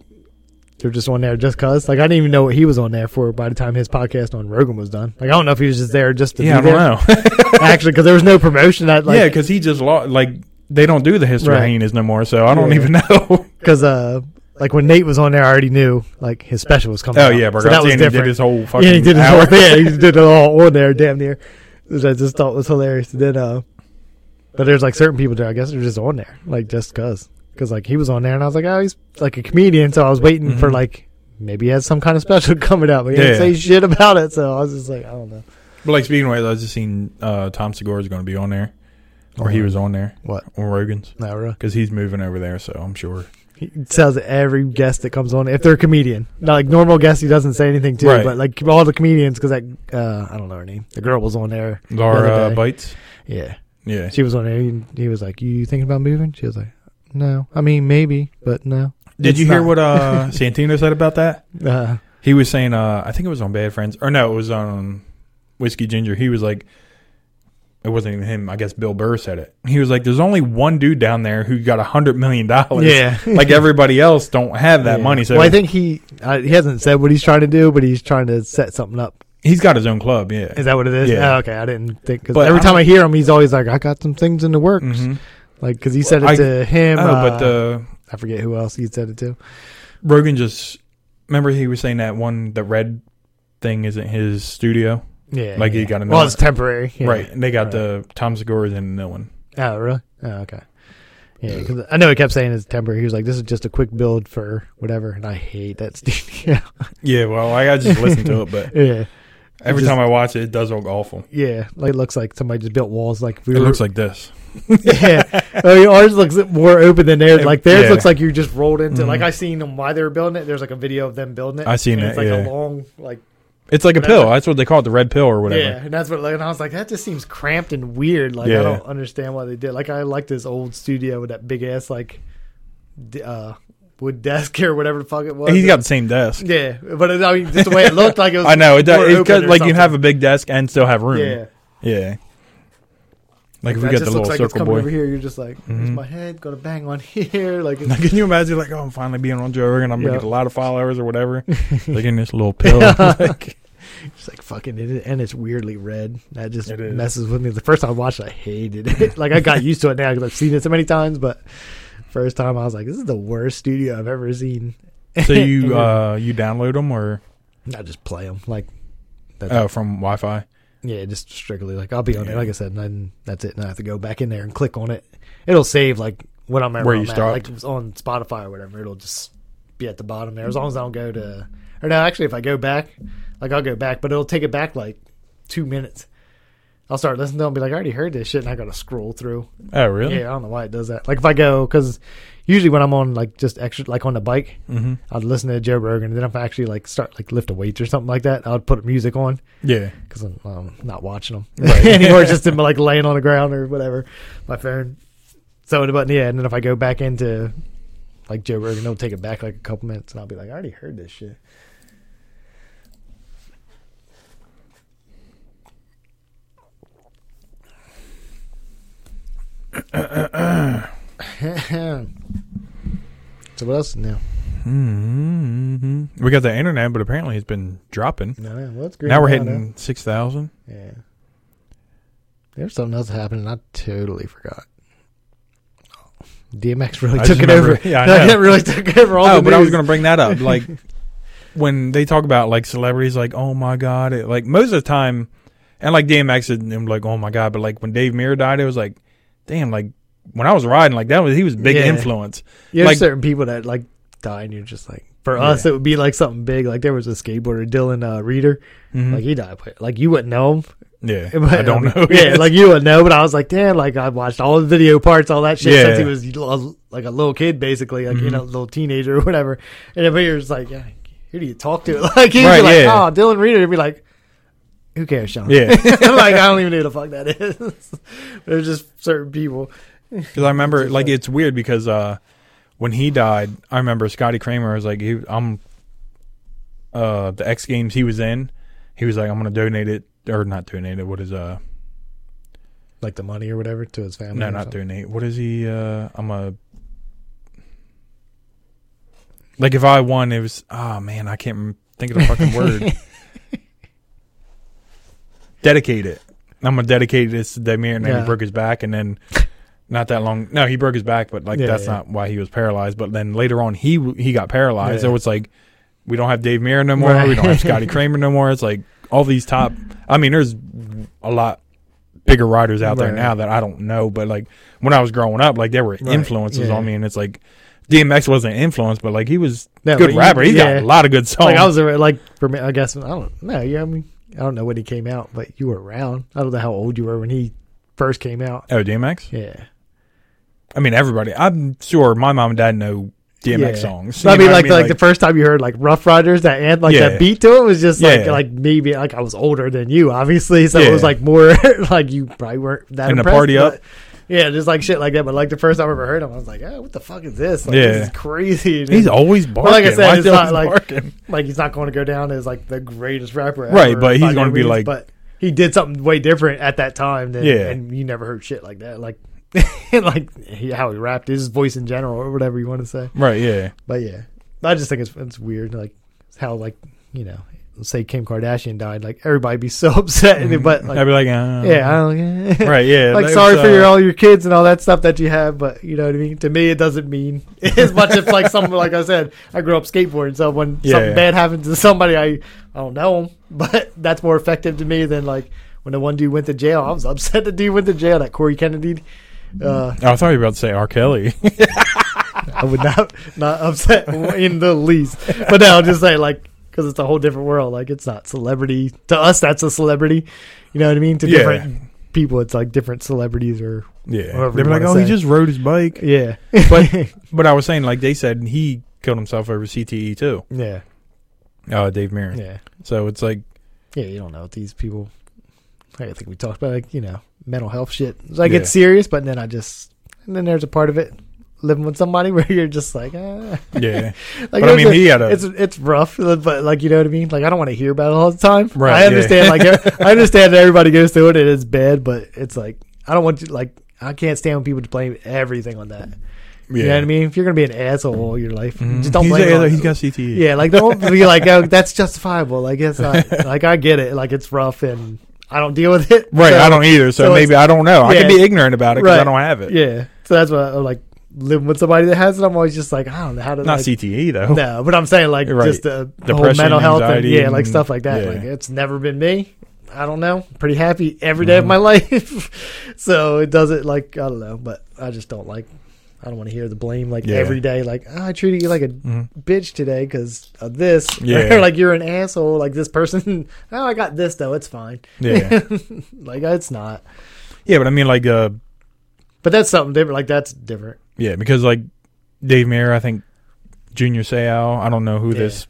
they're just on there just cause. Like I didn't even know what he was on there for by the time his podcast on Rogan was done. Like I don't know if he was just there just to Yeah, I be there. don't know. Actually, because there was no promotion. That like yeah, because he just lost. Like they don't do the history of Right. hyenas no more, so I don't Yeah. even know. because uh like when Nate was on there, I already knew like his special was coming. oh out. yeah, but so that was he different. did his whole fucking. yeah, he did his hour. whole thing. He did it all on there, damn near. Which I just thought was hilarious. And then, uh, but there's like certain people there. I guess they're just on there, like just cause, because like he was on there, and I was like, oh, he's like a comedian. So I was waiting for Mhm. like maybe he has some kind of special coming out, but he didn't Yeah. say shit about it. So I was just like, I don't know. But like speaking of I just seen uh, Tom Segura is going to be on there, or he was on there What? on Rogan's No, really. because he's moving over there. So I'm sure. He tells every guest that comes on if they're a comedian. Not like normal guests, he doesn't say anything to, Right. but like all the comedians, because that uh, I don't know her name. The girl was on there. Laura day. Bites. Yeah. Yeah. She was on there. He, he was like, "You thinking about moving?" She was like, "No, I mean maybe, but no." Did you hear not." what uh, Santino said about that? Uh, He was saying, uh, I think it was on Bad Friends, or no, it was on Whiskey Ginger. He was like, it wasn't even him. I guess Bill Burr said it. He was like, "There's only one dude down there who got a hundred million dollars. yeah, like everybody else don't have that Yeah. money. So well, I think he uh, he hasn't said what he's trying to do, but he's trying to set something up. he's got his own club. Yeah. Is that what it is? Yeah. Oh, okay, I didn't think because But every time I hear him, he's always like, "I got some things in the works." hmm Like because he said it I- to him. Oh, uh, but the I forget who else he said it to. Rogan just remember he was saying that one the red thing isn't his studio, Yeah, Like, he got a well, it's temporary, yeah. right? And they got Right. the Tom Segura's in no one. Oh, really? Oh, okay. Yeah, 'cause I know he kept saying it's temporary. He was like, "This is just a quick build for whatever," and I hate that studio. Yeah, Yeah. well, I gotta just listen to it, but yeah, every Just- time I watch it, it does look awful. yeah. Like it looks like somebody just built walls. Like we It were, looks like this. yeah. I mean, ours looks more open than theirs. Like theirs Yeah. looks like you just rolled into. Mhm. Like I seen them why they were building it. There's like a video of them building it. I seen it, It's like yeah. a long like It's like a pill. That's what they call it, the red pill or whatever. yeah, and that's what. Like, and I was like, that just seems cramped and weird. Like Yeah. I don't understand why they did. Like I like this old studio with that big ass like d- uh wood desk or whatever the fuck it was. He's got the same desk. yeah, but it, I mean, just the way it looked like it was. I know. It more does. It's open 'cause, or like you something. have a big desk and still have room. yeah. Yeah. Like if we got just the looks little like circle boy. over here. You're just like, Mhm. my head gonna bang on here. Like, Now, can you imagine, like, oh, I'm finally being on Joe Rogan. I'm gonna get a lot of followers or whatever. like in this little pill. like, It's like fucking it, and it's weirdly red. That just messes with me. The first time I watched it, I hated it. like I got used to it now because I've seen it so many times. But first time I was like, this is the worst studio I've ever seen. so you uh you download them or I just play them like oh from Wi-Fi? Yeah, just strictly like I'll be on there. Yeah. Like I said, and then that's it. And I have to go back in there and click on it. It'll save like what I'm. Where I'm you stopped. like on Spotify or whatever. It'll just be at the bottom there as long as I don't go to. Or no, actually, if I go back, like I'll go back, but it'll take it back like two minutes. I'll start listening to it and be like, I already heard this shit, and I got to scroll through. Oh really? Yeah, I don't know why it does that. Like if I go, because usually when I'm on like just extra, like on the bike, Mm-hmm. I'd listen to Joe Rogan, and then if I actually like start like lifting weights or something like that, I would put music on Yeah. because I'm um, not watching them Right. anymore. Just in, like laying on the ground or whatever, my phone. So, but yeah, and then if I go back into like Joe Rogan, it'll take it back like a couple minutes, and I'll be like, I already heard this shit. so what else is new? hmm We got the internet, but apparently it's been dropping. No, no, well, it's green now we're now, hitting six thousand. Yeah. There's something else happening. I totally forgot. DMX really I took it remember- over. yeah, I No, know. it really took over all Oh, the but I was going to bring that up. Like when they talk about like celebrities, like oh my god, it, like most of the time, and like DMX and like oh my god, but like when Dave Mirra died, it was like, damn, like when I was riding, like that was he was big Yeah. influence. There's like- certain people that like die, and you're just like, for Yeah. us, it would be like something big. Like there was a skateboarder, Dylan uh, Rieder. Mhm. Like he died. but, Like you wouldn't know him. yeah, But, I don't know. Yeah, like you wouldn't know. But I was like, damn. Like I watched all the video parts, all that shit Yeah. since he was like a little kid, basically, like you Mhm. know, little teenager or whatever. And if you're just like, yeah, who do you talk to? Like he'd Right, be like, yeah. oh, Dylan Rieder. He'd be like. Who cares, Sean? Yeah. like I don't even know who the fuck that is. There's just certain people. Because I remember, Just like, like- it's weird because uh, when he died, I remember Scotty Cranmer was like, he, "I'm uh, the X Games he was in." He was like, "I'm going to donate it, or not donate it. What is uh, Like the money or whatever to his family. no, or not something. donate. What is he? Uh, I'm a like if I won, it was oh man, I can't think of the fucking word. dedicate it. I'm gonna dedicate this to Demir, and then Yeah. he broke his back, and then not that long. No, he broke his back, but like Yeah, that's yeah. not why he was paralyzed. But then later on, he he got paralyzed. Yeah. So it's like we don't have Dave Mirra no more. Right. We don't have Scotty Cranmer no more. It's like all these top. I mean, there's a lot bigger riders out there now that I don't know, but like when I was growing up, like there were Right. influences on me, and it's like DMX wasn't an influence, but like he was No, a good rapper. He's yeah. got a lot of good songs. Like I was like for me, I guess I don't know. Yeah, I mean, I don't know when he came out, but you were around. I don't know how old you were when he first came out. oh, DMX. Yeah, I mean, everybody. I'm sure my mom and dad know DMX Yeah. songs. I mean, know what like, like the first time you heard like Ruff Ryders, that and like Yeah. that beat to it was just like Yeah. like maybe like I was older than you, obviously, so it was like more like you probably weren't that And the party up. Yeah, just like shit like that. But like the first time I ever heard him, I was like, oh, what the fuck is this? Like, Yeah. this is crazy. And he's always barking. like I said, Why it's not like- barking? like he's not going to go down as like the greatest rapper, Right, but he's gonna be means, like- but he did something way different at that time. Than, Yeah. and you never heard shit like that, like like he, how he rapped, his voice in general, or whatever you want to say. Right? Yeah. But yeah, I just think it's it's weird, like how like you know, say Kim Kardashian died, like everybody be so upset, and but like I'd be like, uh, yeah, I don't, right, yeah. like sorry was, for uh, your all your kids and all that stuff that you have, but you know what I mean. To me, it doesn't mean as much as like someone like I said, I grew up skateboarding, so when Yeah. something bad happens to somebody, I I don't know them, but that's more effective to me than like when the one dude went to jail. I was upset the dude went to jail, that Corey Kennedy. Uh, Oh, I thought you were about to say R. Kelly. I would not not upset in the least, but no, I'll just say like because it's a whole different world. Like it's not celebrity to us. That's a celebrity. You know what I mean? To Yeah. different people, it's like different celebrities or Yeah, Whatever they you were like, "Oh, he just rode his bike." Yeah, But but I was saying like they said he killed himself over CTE too. yeah, Uh, Dave Mirra. yeah, So it's like yeah. You don't know these people. I think we talked about like you know mental health shit. Like Yeah. it's serious, but then I just and then there's a part of it living with somebody where you're just like, ah. yeah. like but I it's mean, a- he had a it's it's rough, but like you know what I mean. Like I don't want to hear about it all the time. Right, I yeah. understand. Like I understand that everybody goes through it. and It's bad, but it's like I don't want to like I can't stand when people just blame everything on that. yeah. You know what I mean? If you're gonna be an asshole all your life, Mhm. just don't he's, blame. it a- he's got CTE. yeah, like don't be like, oh, that's justifiable. Like it's not. like I get it. Like it's rough, and I don't deal with it. Right, So, I don't either. So, so maybe I don't know. I could yeah. be ignorant about it because I don't have it. Yeah, so that's why I like living with somebody that has it. I'm always just like, I don't know how to. Not like, CTE though. No, but I'm saying like Right. just the, the whole Depression, mental health, and, yeah, like stuff like that. yeah. Like it's never been me. I don't know. Pretty happy every day of Mhm. my life. so it doesn't like I don't know, but I just don't like. I don't want to hear the blame like Yeah. every day. Like oh, I treated you like a Mhm. bitch today because of this. Yeah. or like you're an asshole. Like this person. Oh, I got this though. It's fine. Yeah, like it's not. yeah, but I mean, like, uh, But that's something different. Like that's different. yeah, because like Dave Mirra, I think Junior Seau. I don't know who Yeah. this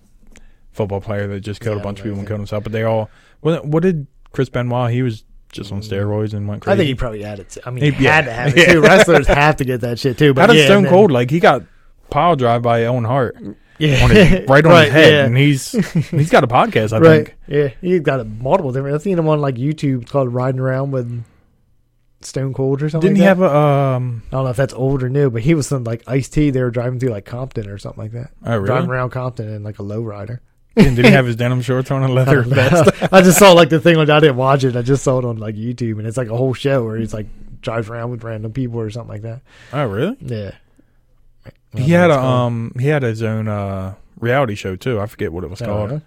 football player that just killed Yeah, a bunch of people and killed himself. But they all. What, what did Chris Benoit? He was just on Mm. steroids and went crazy. I think he probably had it. Too. I mean, He- he, yeah. had to have it too. Wrestlers have to get that shit too. But How did yeah, Stone Cold like he got pile drive by Owen Hart Yeah, on his, right on his head, Yeah. and he's he's got a podcast. I right. think. Yeah, he's got a multiple different. I've seen him on like YouTube. It's called "Riding Around with Stone Cold" or something. Didn't he like have a um? I don't know if that's old or new, but he was some like Ice T. They were driving through like Compton or something like that. Oh Driving around Compton in like a lowrider. Did he have his denim shorts on and I leather vest? I just saw like the thing. Like, I didn't watch it. I just saw it on like YouTube, and it's like a whole show where he's like drives around with random people or something like that. Oh really? Yeah. He had a um he had his own uh reality show too. I forget what it was Oh, called. I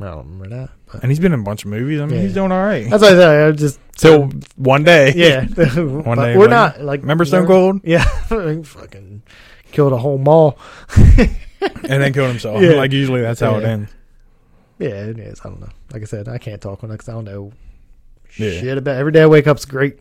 don't remember that. But. And he's been in a bunch of movies. I mean, Yeah. he's doing all right. That's what I said. I just Till one day. yeah. One day, we're not like Remember Stone Cold? Yeah, fucking killed a whole mall. And then killed himself. Yeah. Like usually that's how it ends. Yeah, it is. I don't know. Like I said, I can't talk on it because I don't know Yeah. shit about. Every day I wake up's great.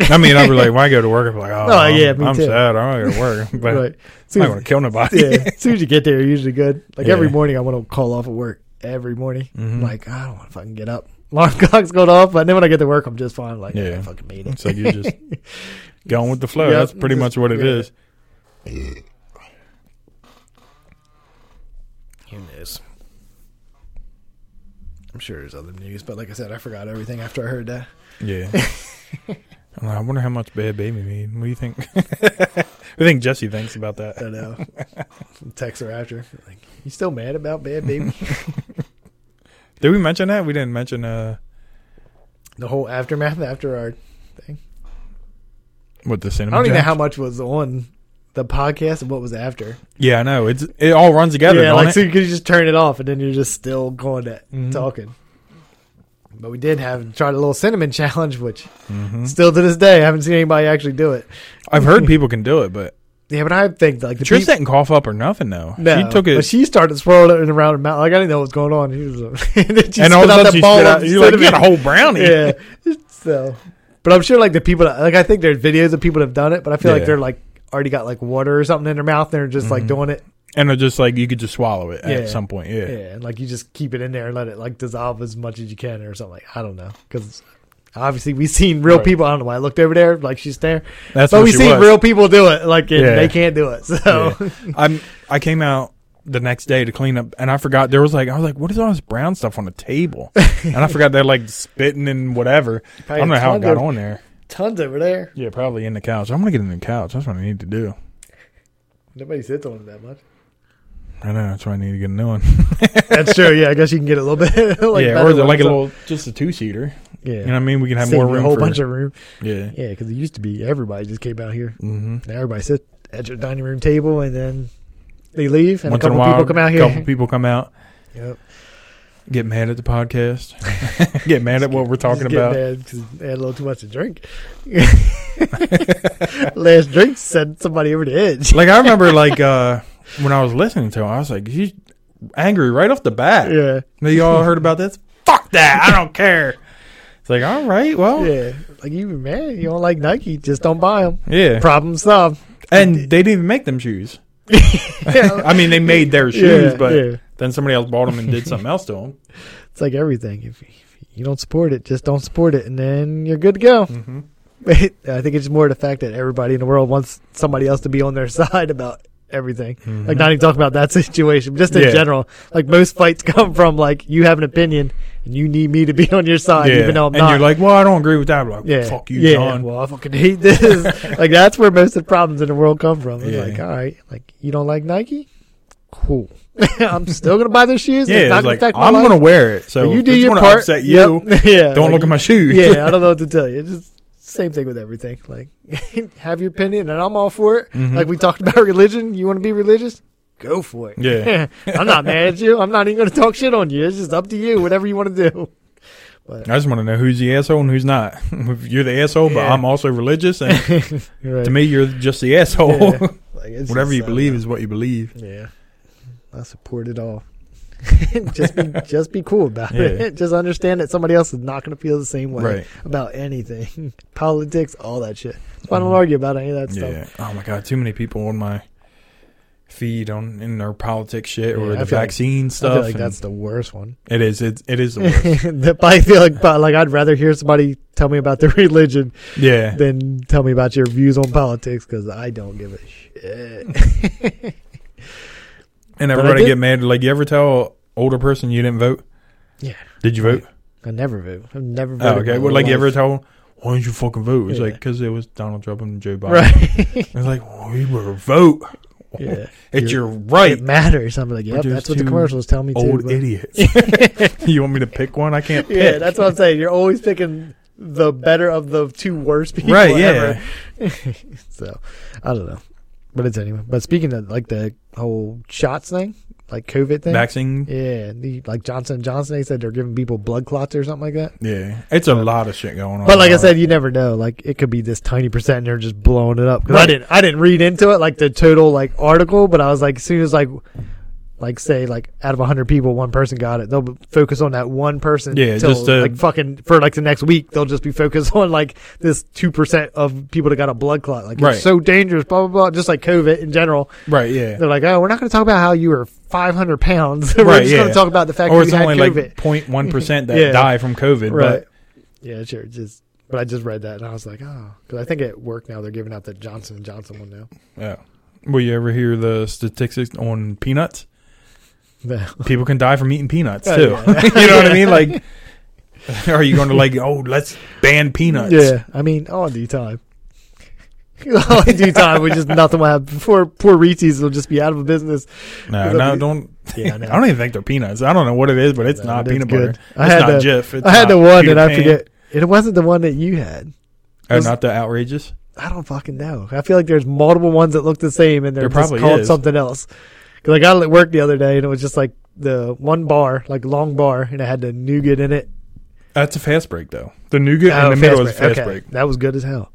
I mean, I'm like, when I go to work, I'm like, oh, Oh, I'm, yeah, me I'm too. sad. I don't go to work, but right. I'm not going to kill nobody. yeah, as soon as you get there, you're usually good. Like Yeah. every morning, I want to call off of work. Every morning, Mhm. like I don't want to fucking get up. Alarm clock's going off, but then when I get to work, I'm just fine. Like, yeah, Yeah. I fucking made it. It's like you're just going with the flow. Yep. That's pretty Just- much what it yeah. is. Who knows? I'm sure there's other news, but like I said, I forgot everything after I heard that. Yeah. I wonder how much Bad Baby made. What do you think? you think Jesse thinks about I that? don't know. Text her after. Like, you still mad about Bad Baby? Did we mention that? We didn't mention uh the whole aftermath after our thing. what the I don't even know how much was on the podcast and what was after. Yeah, I know. It's it all runs together. yeah, like it? so you could just turn it off and then you're just still going to Mhm. talking. But we did have tried a little cinnamon challenge, which Mhm. still to this day I haven't seen anybody actually do it. I've heard people can do it, but Yeah, but I think like the Trish peop- didn't cough up or nothing though. No, she took it. but she started swirling it around her mouth. Like I didn't know what was going on. She was, and she and all of a sudden she ball out. You're like, you got a whole brownie. yeah. So, but I'm sure like the people that, like I think there's videos of people that have done it, but I feel like they're like already got like water or something in their mouth. And they're just like Mhm. doing it. and they're just like you could just swallow it Yeah. at some point. Yeah. Yeah, and like you just keep it in there and let it like dissolve as much as you can or something. Like I don't know because obviously we've seen real Right. people. I don't know why I looked over there like she's there, that's but what we've she seen was. real people do it. Like and Yeah. they can't do it. So I'm. I came out the next day to clean up, and I forgot there was like I was like, what is all this brown stuff on the table? and I forgot they're like spitting and whatever. I don't know how it got on there. Tons over there. Yeah, probably in the couch. I'm gonna get in the couch. That's what I need to do. Nobody sits on it that much. I know. That's why I need to get a new one. That's true. Yeah, I guess you can get a little bit. like yeah, or it like a little, just a two seater. Yeah, You know what I mean? We can have Save more room A whole for. bunch of room. yeah. Yeah, because it used to be everybody just came out here. Mm-hmm. Now everybody sits at your dining room table and then they leave and Once a in a couple while, people come out here. couple people come out, Yep. Get mad at the podcast, get mad at what we're talking get about. mad 'cause they had a little too much to drink. Last drink sent somebody over the edge. Like I remember, like uh when I was listening to him, I was like, he's angry right off the bat. Yeah. Now, you all heard about this? Fuck that! I don't care. It's like, all right, well, yeah. Yeah, like you man, you don't like Nike, just don't buy them. Yeah. Problem solved. And they didn't even make them shoes. I mean, they made their shoes, Yeah, but yeah. Then somebody else bought them and did something else to them. It's like everything. If, you don't support it, just don't support it, and then you're good to go. hmm I think it's more the fact that everybody in the world wants somebody else to be on their side about everything. Like not even talking about that situation, just in Mm-hmm. Yeah. general. Like most fights come from like you have an opinion and you need me to be on your side, yeah. even though I'm and not. you're like, well, I don't agree with that. I'm like, yeah, fuck you, yeah. John. Well, I fucking hate this. like that's where most of the problems in the world come from. It's Yeah. like, all right, like you don't like Nike, cool. I'm still gonna buy those shoes. yeah, it's not gonna like, I'm life. going to wear it. So But you do your gonna part. upset you. Yep. yeah. Don't like, look at my shoes. yeah, I don't know what to tell you. It's just same thing with everything. Like, have your opinion, and I'm all for it. Mhm. Like we talked about religion. You want to be religious? Go for it. Yeah. I'm not mad at you. I'm not even going to talk shit on you. It's just up to you. Whatever you want to do. But I just want to know who's the asshole and who's not. You're the asshole, but I'm also religious, and right. to me, you're just the asshole. Yeah. Like, Whatever you believe is what you believe. Yeah, I support it all. just be just be cool about Yeah. it. Just understand that somebody else is not going to feel the same way Right. about anything, politics, all that shit. So I don't argue about any of that stuff. Yeah. Oh my god, too many people on my feed on in their politics shit or Yeah, I the feel like- vaccine I stuff. feel like that's the worst one. it is. It, it is the worst. I feel like, but like I'd rather hear somebody tell me about their religion yeah. than tell me about your views on politics because I don't give a shit. And everybody get mad. Like, you ever tell an older person you didn't vote? Yeah. Did you vote? I never vote. I've never Oh, okay. my Well, whole like, you ever tell, why didn't you fucking vote? It's Yeah. like, because it was Donald Trump and Joe Biden. Right. It's like, well, you better vote. yeah. It's your right, It matters. I'm like, We're yep, that's what the commercials tell me too. old but- idiots. you want me to pick one? I can't pick. Yeah, that's what I'm saying. You're always picking the better of the two worst people Right, yeah. ever. so, I don't know. But it's anyway. But speaking of like the whole shots thing, like COVID thing. Vaccine. Yeah, the, like Johnson Johnson, they said they're giving people blood clots or something like that. Yeah. It's a lot of shit going on. But like I said, you never know. Like it could be this tiny percent, and they're just blowing it up. 'Cause I didn't, I didn't read into it like the total like article, but I was like, as soon as like, like say like out of hundred people, one person got it, they'll focus on that one person. Yeah, till, just to- like fucking for like the next week, they'll just be focused on like this two percent of people that got a blood clot. Like Right. it's so dangerous, blah blah blah. Just like COVID in general, right, yeah. they're like, oh, we're not going to talk about how you were five hundred pounds. we're Right, just going yeah. to talk about the fact Or that it's only like 0.1 percent that Yeah. die from COVID. Right. Yeah, sure. Just, but I just read that and I was like, oh, because I think at work now they're giving out the Johnson and Johnson one now. Yeah. Will you ever hear the statistics on peanuts? People can die from eating peanuts Oh, too. yeah. you know what I mean? Like, are you going to like, oh, let's ban peanuts? yeah, I mean, all due time. all due time, we just nothing will happen. Poor, poor Reese's will just be out of business. No, no, be- don't. Yeah, I I, don't even think they're peanuts. I don't know what it is, but it's No, not it is peanut good. butter. I it's had not the- Jif. It's I had the one Peter and I Pan. forget. It wasn't the one that you had. Oh, was- not the outrageous. I don't fucking know. I feel like there's multiple ones that look the same and they're There probably called is. something else. Because I got it at work the other day and it was just like the one bar, like long bar, and it had the nougat in it. That's a fast break though. The nougat Oh, in the middle fast is fast break. break. That was good as hell.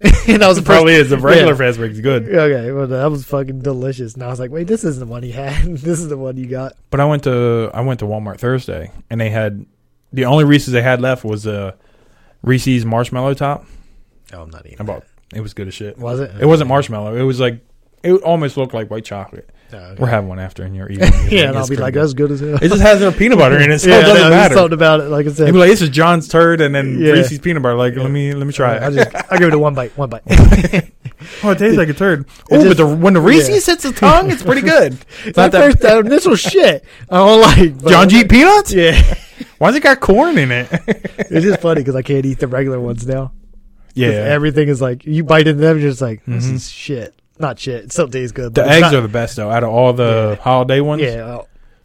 and that was probably is. The regular Yeah. fast break is good. Okay, well that was fucking delicious. And I was like, wait, this isn't the one he had. this is the one you got. But I went to I went to Walmart Thursday and they had the only Reese's they had left was a Reese's marshmallow top. Oh, I'm not eating. I bought it was good as shit. Was it? It wasn't marshmallow. It was like it almost looked like white chocolate. Oh, okay. We're having one after and you're eating. yeah, and I'll be like, that's good as hell. it just has their peanut butter in it, so yeah, it doesn't no, matter. Something about it, like I said. You'd be like, this is John's turd and then Yeah. Reese's peanut butter. Like, let me let me try it. I just, I give it a one bite, one bite. oh, it tastes like a turd. Oh, but the, when the Reese's yeah. hits the tongue, it's pretty good. It's not that. first, that initial shit, I don't like. John G. Peanuts? Yeah, Why's it got corn in it? it's just funny because I can't eat the regular ones now. yeah. everything is like you bite into them, you're just like this Mhm. is shit. Not shit. It still tastes good. the eggs not- are the best though. Out of all the Yeah. holiday ones, Yeah,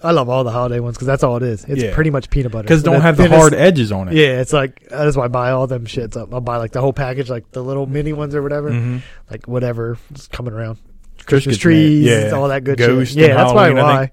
I love all the holiday ones because that's all it is. It's Yeah. pretty much peanut butter because don't have the hard edges on it. Yeah, it's like that's why I buy all them shits up. I'll buy like the whole package, like the little mini ones or whatever, hmm like whatever is coming around. Christmas Christmas trees, yeah, all that good Ghost shit. Yeah, that's why Halloween, why.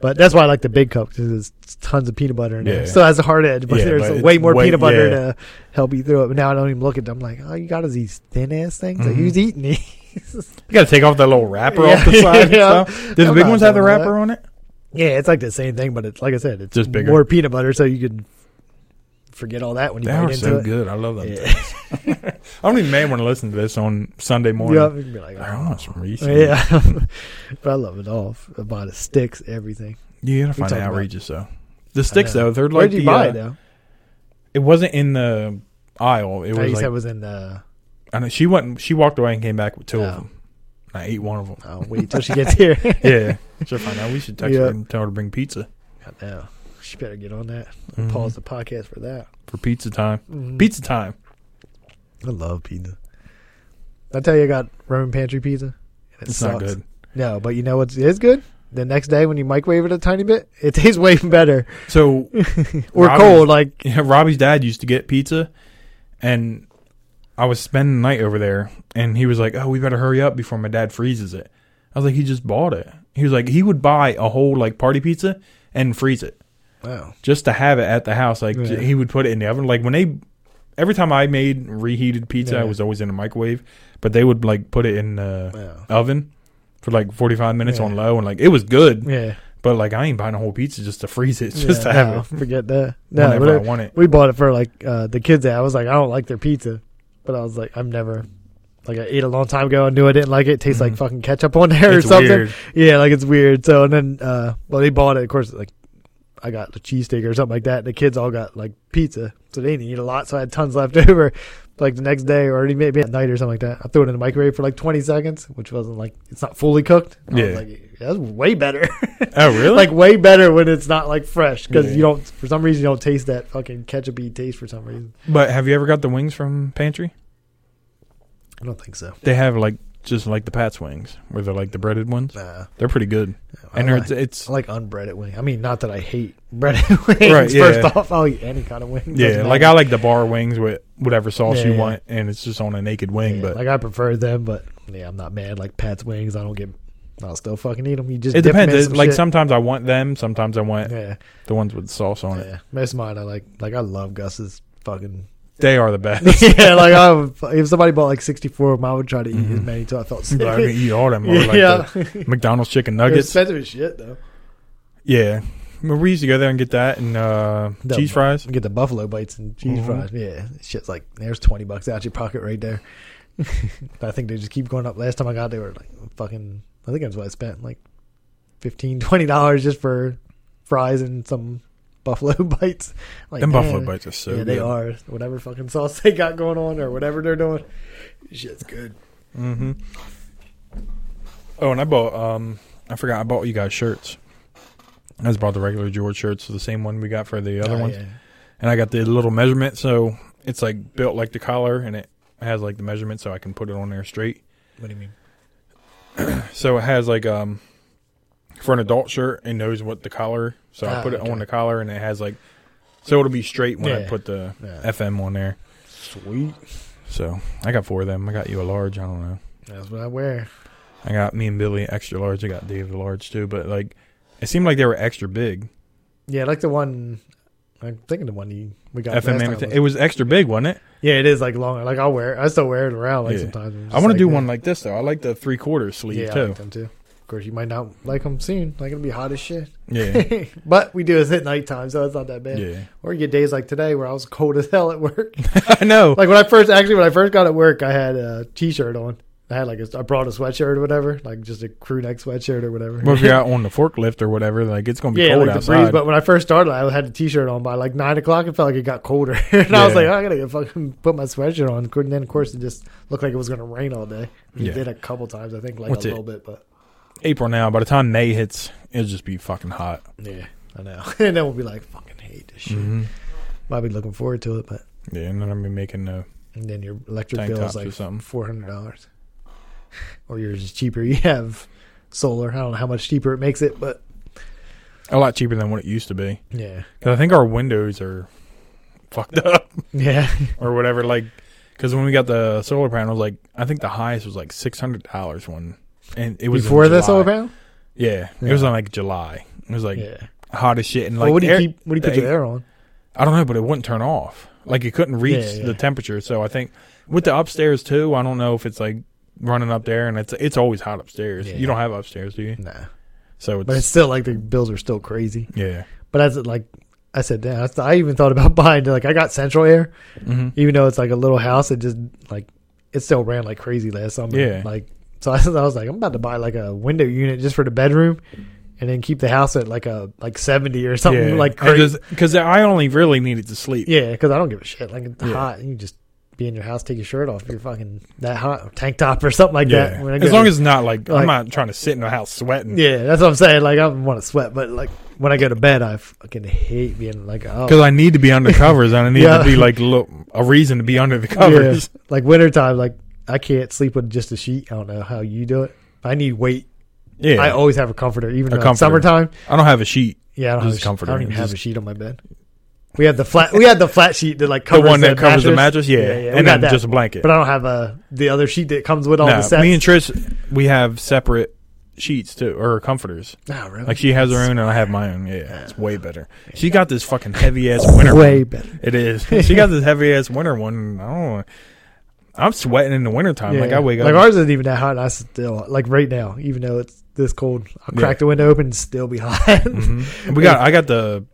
But that's why I like the big cup because there's tons of peanut butter in there. Yeah. Still has a hard edge, but Yeah, there's but way more way- peanut butter yeah. to help you through it. But now I don't even look at them. I'm like, all you got is these thin ass things. Like, Mhm. who's eating these? You got to take off that little wrapper Yeah. off the side. Yeah. and stuff. Do the I'm big ones have the that. wrapper on it? yeah, it's like the same thing, but it's like I said, it's Just bigger. more peanut butter, so you could forget all that when you They bite are so it. good. I love them. Yeah. things. I'm even mad want to listen to this on Sunday morning. Yeah, you can be like, I oh. want some Reese. Yeah, but I love it all. I bought the sticks, everything. You gotta find it about- outrageous though. The sticks though, they're like Where'd you the, buy uh, it though? It wasn't in the aisle. It was like said it was in the. I know she went. She walked away and came back with two Oh. of them. I ate one of them. I'll wait till she gets here. yeah, she'll find out. We should text Yeah. her and tell her to bring pizza. God, no. She better get on that. Mhm. Pause the podcast for that. for pizza time. Mhm. Pizza time. I love pizza. I tell you, I got Roman pantry pizza. and It It's not sucks. good. No, but you know what is good? The next day when you microwave it a tiny bit, it tastes way better. So Or Robbie's- cold, like yeah, Robbie's dad used to get pizza, and I was spending the night over there, and he was like, "Oh, we better hurry up before my dad freezes it." I was like, "He just bought it." He was like, "He would buy a whole like party pizza and freeze it wow. just to have it at the house. Like Yeah. he would put it in the oven. Like when they, every time I made reheated pizza, I Yeah. was always in a microwave, but they would like put it in the Wow. oven for like forty five minutes Yeah. on low, and like it was good. Yeah. But like I ain't buying a whole pizza just to freeze it, just Yeah, to have no, it Forget that. No, whenever I it- want it. we bought it for like uh, the kids. I was like, I don't like their pizza, but I was like, I'm never. Like I ate a long time ago and knew I didn't like it. it tastes like Mhm. fucking ketchup on there It's or something. weird. Yeah, like it's weird. So and then uh well they bought it, of course like I got the cheesesteak or something like that. And The kids all got like pizza. So they didn't eat a lot, so I had tons left over. Like the next day or maybe at night or something like that. I threw it in the microwave for like twenty seconds, which wasn't like it's not fully cooked. I was Yeah. like that's way better. Oh really? like way better when it's not like fresh because Yeah. you don't for some reason you don't taste that fucking ketchupy taste for some reason. but have you ever got the wings from Pantry? I don't think so. They have like just like the Pat's wings, where they're like the breaded ones. Nah, They're pretty good, I and like, it's, it's I like unbreaded wing. I mean, not that I hate breaded wings. Right, yeah. First off, I'll eat any kind of wing. yeah, like. I like the bar wings with whatever sauce Yeah, you yeah. want, and it's just on a naked wing. But like I prefer them, but yeah, I'm not mad. Like Pat's wings, I don't get. I'll still fucking eat them. You just it depends. some like shit. sometimes I want them, sometimes I want Yeah, the ones with sauce on it. yeah. Most of mine, I like. Like I love Gus's fucking. They are the best. yeah, like I would, if somebody bought like 64 of them, I would try to eat as Mhm. many until I felt sick. But I can eat all them. Or like yeah, the McDonald's chicken They're nuggets. expensive as shit though. Yeah, we used to go there and get that and uh, The- cheese fries. Get the buffalo bites and cheese Mhm. fries. Yeah, shit's like there's 20 bucks out your pocket right there. but I think they just keep going up. Last time I got, they were like fucking. I think that's what I spent like 15 20 dollars just for fries and some buffalo bites. Like, Them man, buffalo bites are so yeah, good. they are. Whatever fucking sauce they got going on or whatever they're doing, shit's good. Mm-hmm. Oh, and I bought. Um, I forgot. I bought you guys shirts. I just bought the regular George shirts, the same one we got for the other Oh, ones, yeah. and I got the little measurement, so it's like built like the collar, and it has like the measurement, so I can put it on there straight. What do you mean? So it has like um for an adult shirt, and knows what the collar. So I Ah, put it okay. on the collar, and it has like so it'll be straight when I Yeah. put the Yeah. FM on there. Sweet. So I got four of them. I got you a large. I don't know. That's what I wear. I got me and Billy extra large. I got Dave the large too. But like, it seemed like they were extra big. Yeah, like the one. I'm thinking the one you we got. FM last time. It was extra big, wasn't it? Yeah, it is like long. Like I'll wear. it. I still wear it around like Yeah. sometimes. I'm I want to do yeah. one like this though. I like the three quarter sleeve yeah, I too. like them too. Course, you might not like them soon. Like it'll be hot as shit. Yeah, but we do this at nighttime, so it's not that bad. yeah. Or you get days like today where I was cold as hell at work. I know. like when I first, actually, when I first got at work, I had a t-shirt on. I had like a, I brought a sweatshirt or whatever, like just a crew neck sweatshirt or whatever. Well, if you're out on the forklift or whatever, like it's gonna be yeah, cold like the outside. breeze. But when I first started, I had the t-shirt on by like nine o'clock. It felt like it got colder, and I was Yeah. like, oh, I gotta go fucking put my sweatshirt on. And then, of course, it just looked like it was gonna rain all day. It Yeah. did a couple times, I think, like What's a it? little bit, but April now. By the time May hits, it'll just be fucking hot. yeah, I know. and then we'll be like, fucking hate this shit. hmm Might be looking forward to it, but Yeah, and then I'm gonna be making uh, and then your electric bill is like something. four hundred dollars, or yours is cheaper. You have solar. I don't know how much cheaper it makes it, but a lot cheaper than what it used to be. yeah, Because I think our windows are fucked up yeah, or whatever. Like, because when we got the solar panels, like I think the highest was like six hundred dollars one, and it was before July. solar panel. Yeah, it was on like July. It was like yeah. hot as shit, and Well, like what do you air- keep? What do you put the your air on? I don't know, but it wouldn't turn off. Like it couldn't reach Yeah, yeah. the temperature. So I think with the upstairs too, I don't know if it's like running up there, and it's it's always hot upstairs. Yeah. You don't have upstairs, do you? Nah, So it's, but it's still like the bills are still crazy. yeah, But as it like I said, damn, I even thought about buying like I got central air, hmm even though it's like a little house. It just like it still ran like crazy last summer. Yeah. like so I, I was like, I'm about to buy like a window unit just for the bedroom, and then keep the house at like a like seventy or something like crazy. because I only really needed to sleep. Yeah, because I don't give a shit. Like it's Yeah. hot, you just be in your house, take your shirt off. You're fucking that hot, tank top or something like Yeah. that. When I as go long as it's not like, like- I'm not trying to sit in the house sweating. yeah, that's what I'm saying. Like I don't want to sweat, but like when I go to bed, I fucking hate being like oh Because I need to be under covers and I need Yeah. to be like lo- a reason to be under the covers. Yeah. Like wintertime, like I can't sleep with just a sheet. I don't know how you do it. I need weight. Yeah, I always have a comforter, even A comforter. summertime. I don't have a sheet. Yeah, I don't, have a, comforter. I don't even have a sheet on my bed. We had the flat. We had the flat sheet that like The covers one that covers the mattress, yeah, we and got then just a blanket. But I don't have a the other sheet that comes with all No, the sets. me and Trish, we have separate sheets too, or comforters. oh, really? Like she has her own and I have my own. Yeah, it's way better. She got this fucking heavy ass winter. way one. better. It is. She got this heavy ass winter one. I don't know. I'm sweating in the wintertime. Like I wake up. Like ours isn't even that hot. And I still like right now, even though it's this cold. I'll crack Yeah. the window open and still be hot. Mhm. We got. I got the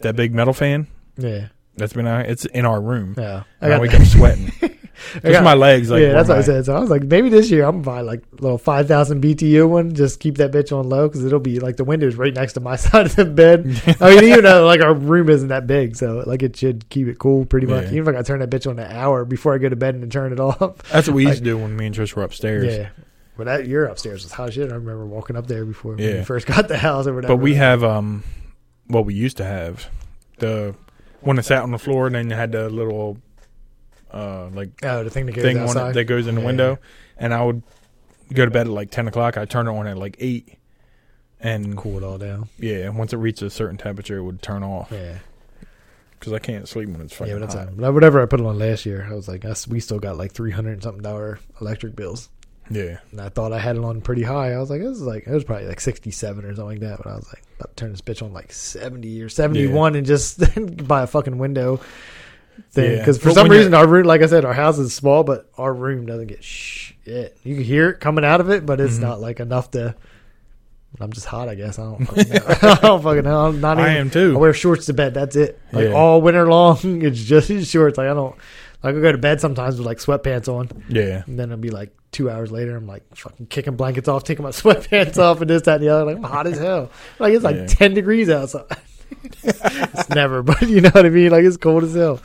that big metal fan yeah, that's been. It's in our room. yeah. And I, wake up sweating. Just got- my legs. Like yeah, that's what I said. So I was like, maybe this year I'm gonna buy like a little five thousand BTU one. Just keep that bitch on low because it'll be like the window's right next to my side of the bed. I mean, even though like our room isn't that big, so like it should keep it cool pretty much. Yeah. Even if I turn that bitch on an hour before I go to bed and then turn it off. That's what we used to do when me and Trish were upstairs. Yeah. But that your upstairs was hot shit. I remember walking up there before Yeah. we first got the house or whatever. But we have um, what we used to have the one that sat on the floor, and then you had the little uh like oh the thing that goes thing on that goes in the Yeah. window, and I would go to bed at like ten o'clock. I turn it on at like eight, and cool it all down. yeah, once it reached a certain temperature, it would turn off Yeah. because I can't sleep when it's fucking yeah, that's hot. whatever I put it on last year, I was like, that's, we still got like three hundred and something dollar electric bills. Yeah, And I thought I had it on pretty high. I was like, this is like it was probably like sixty seven or something like that. But I was like, about to turn this bitch on like seventy or seventy one and just by a fucking window thing. Yeah. Because for But some reason our room, like I said, our house is small, but our room doesn't get shit. You can hear it coming out of it, but it's Mhm. not like enough to. I'm just hot, I guess. I don't. Fucking know. I don't fucking know. I'm not even. I am too. I wear shorts to bed. That's it. Like Yeah. all winter long, it's just shorts. Like I don't. Like I go to bed sometimes with like sweatpants on, Yeah, and then it'll be like two hours later. I'm like fucking kicking blankets off, taking my sweatpants off, and this, that, and the other. Like I'm hot as hell. Like it's like Yeah. ten degrees outside. It's never, but you know what I mean. Like it's cold as hell.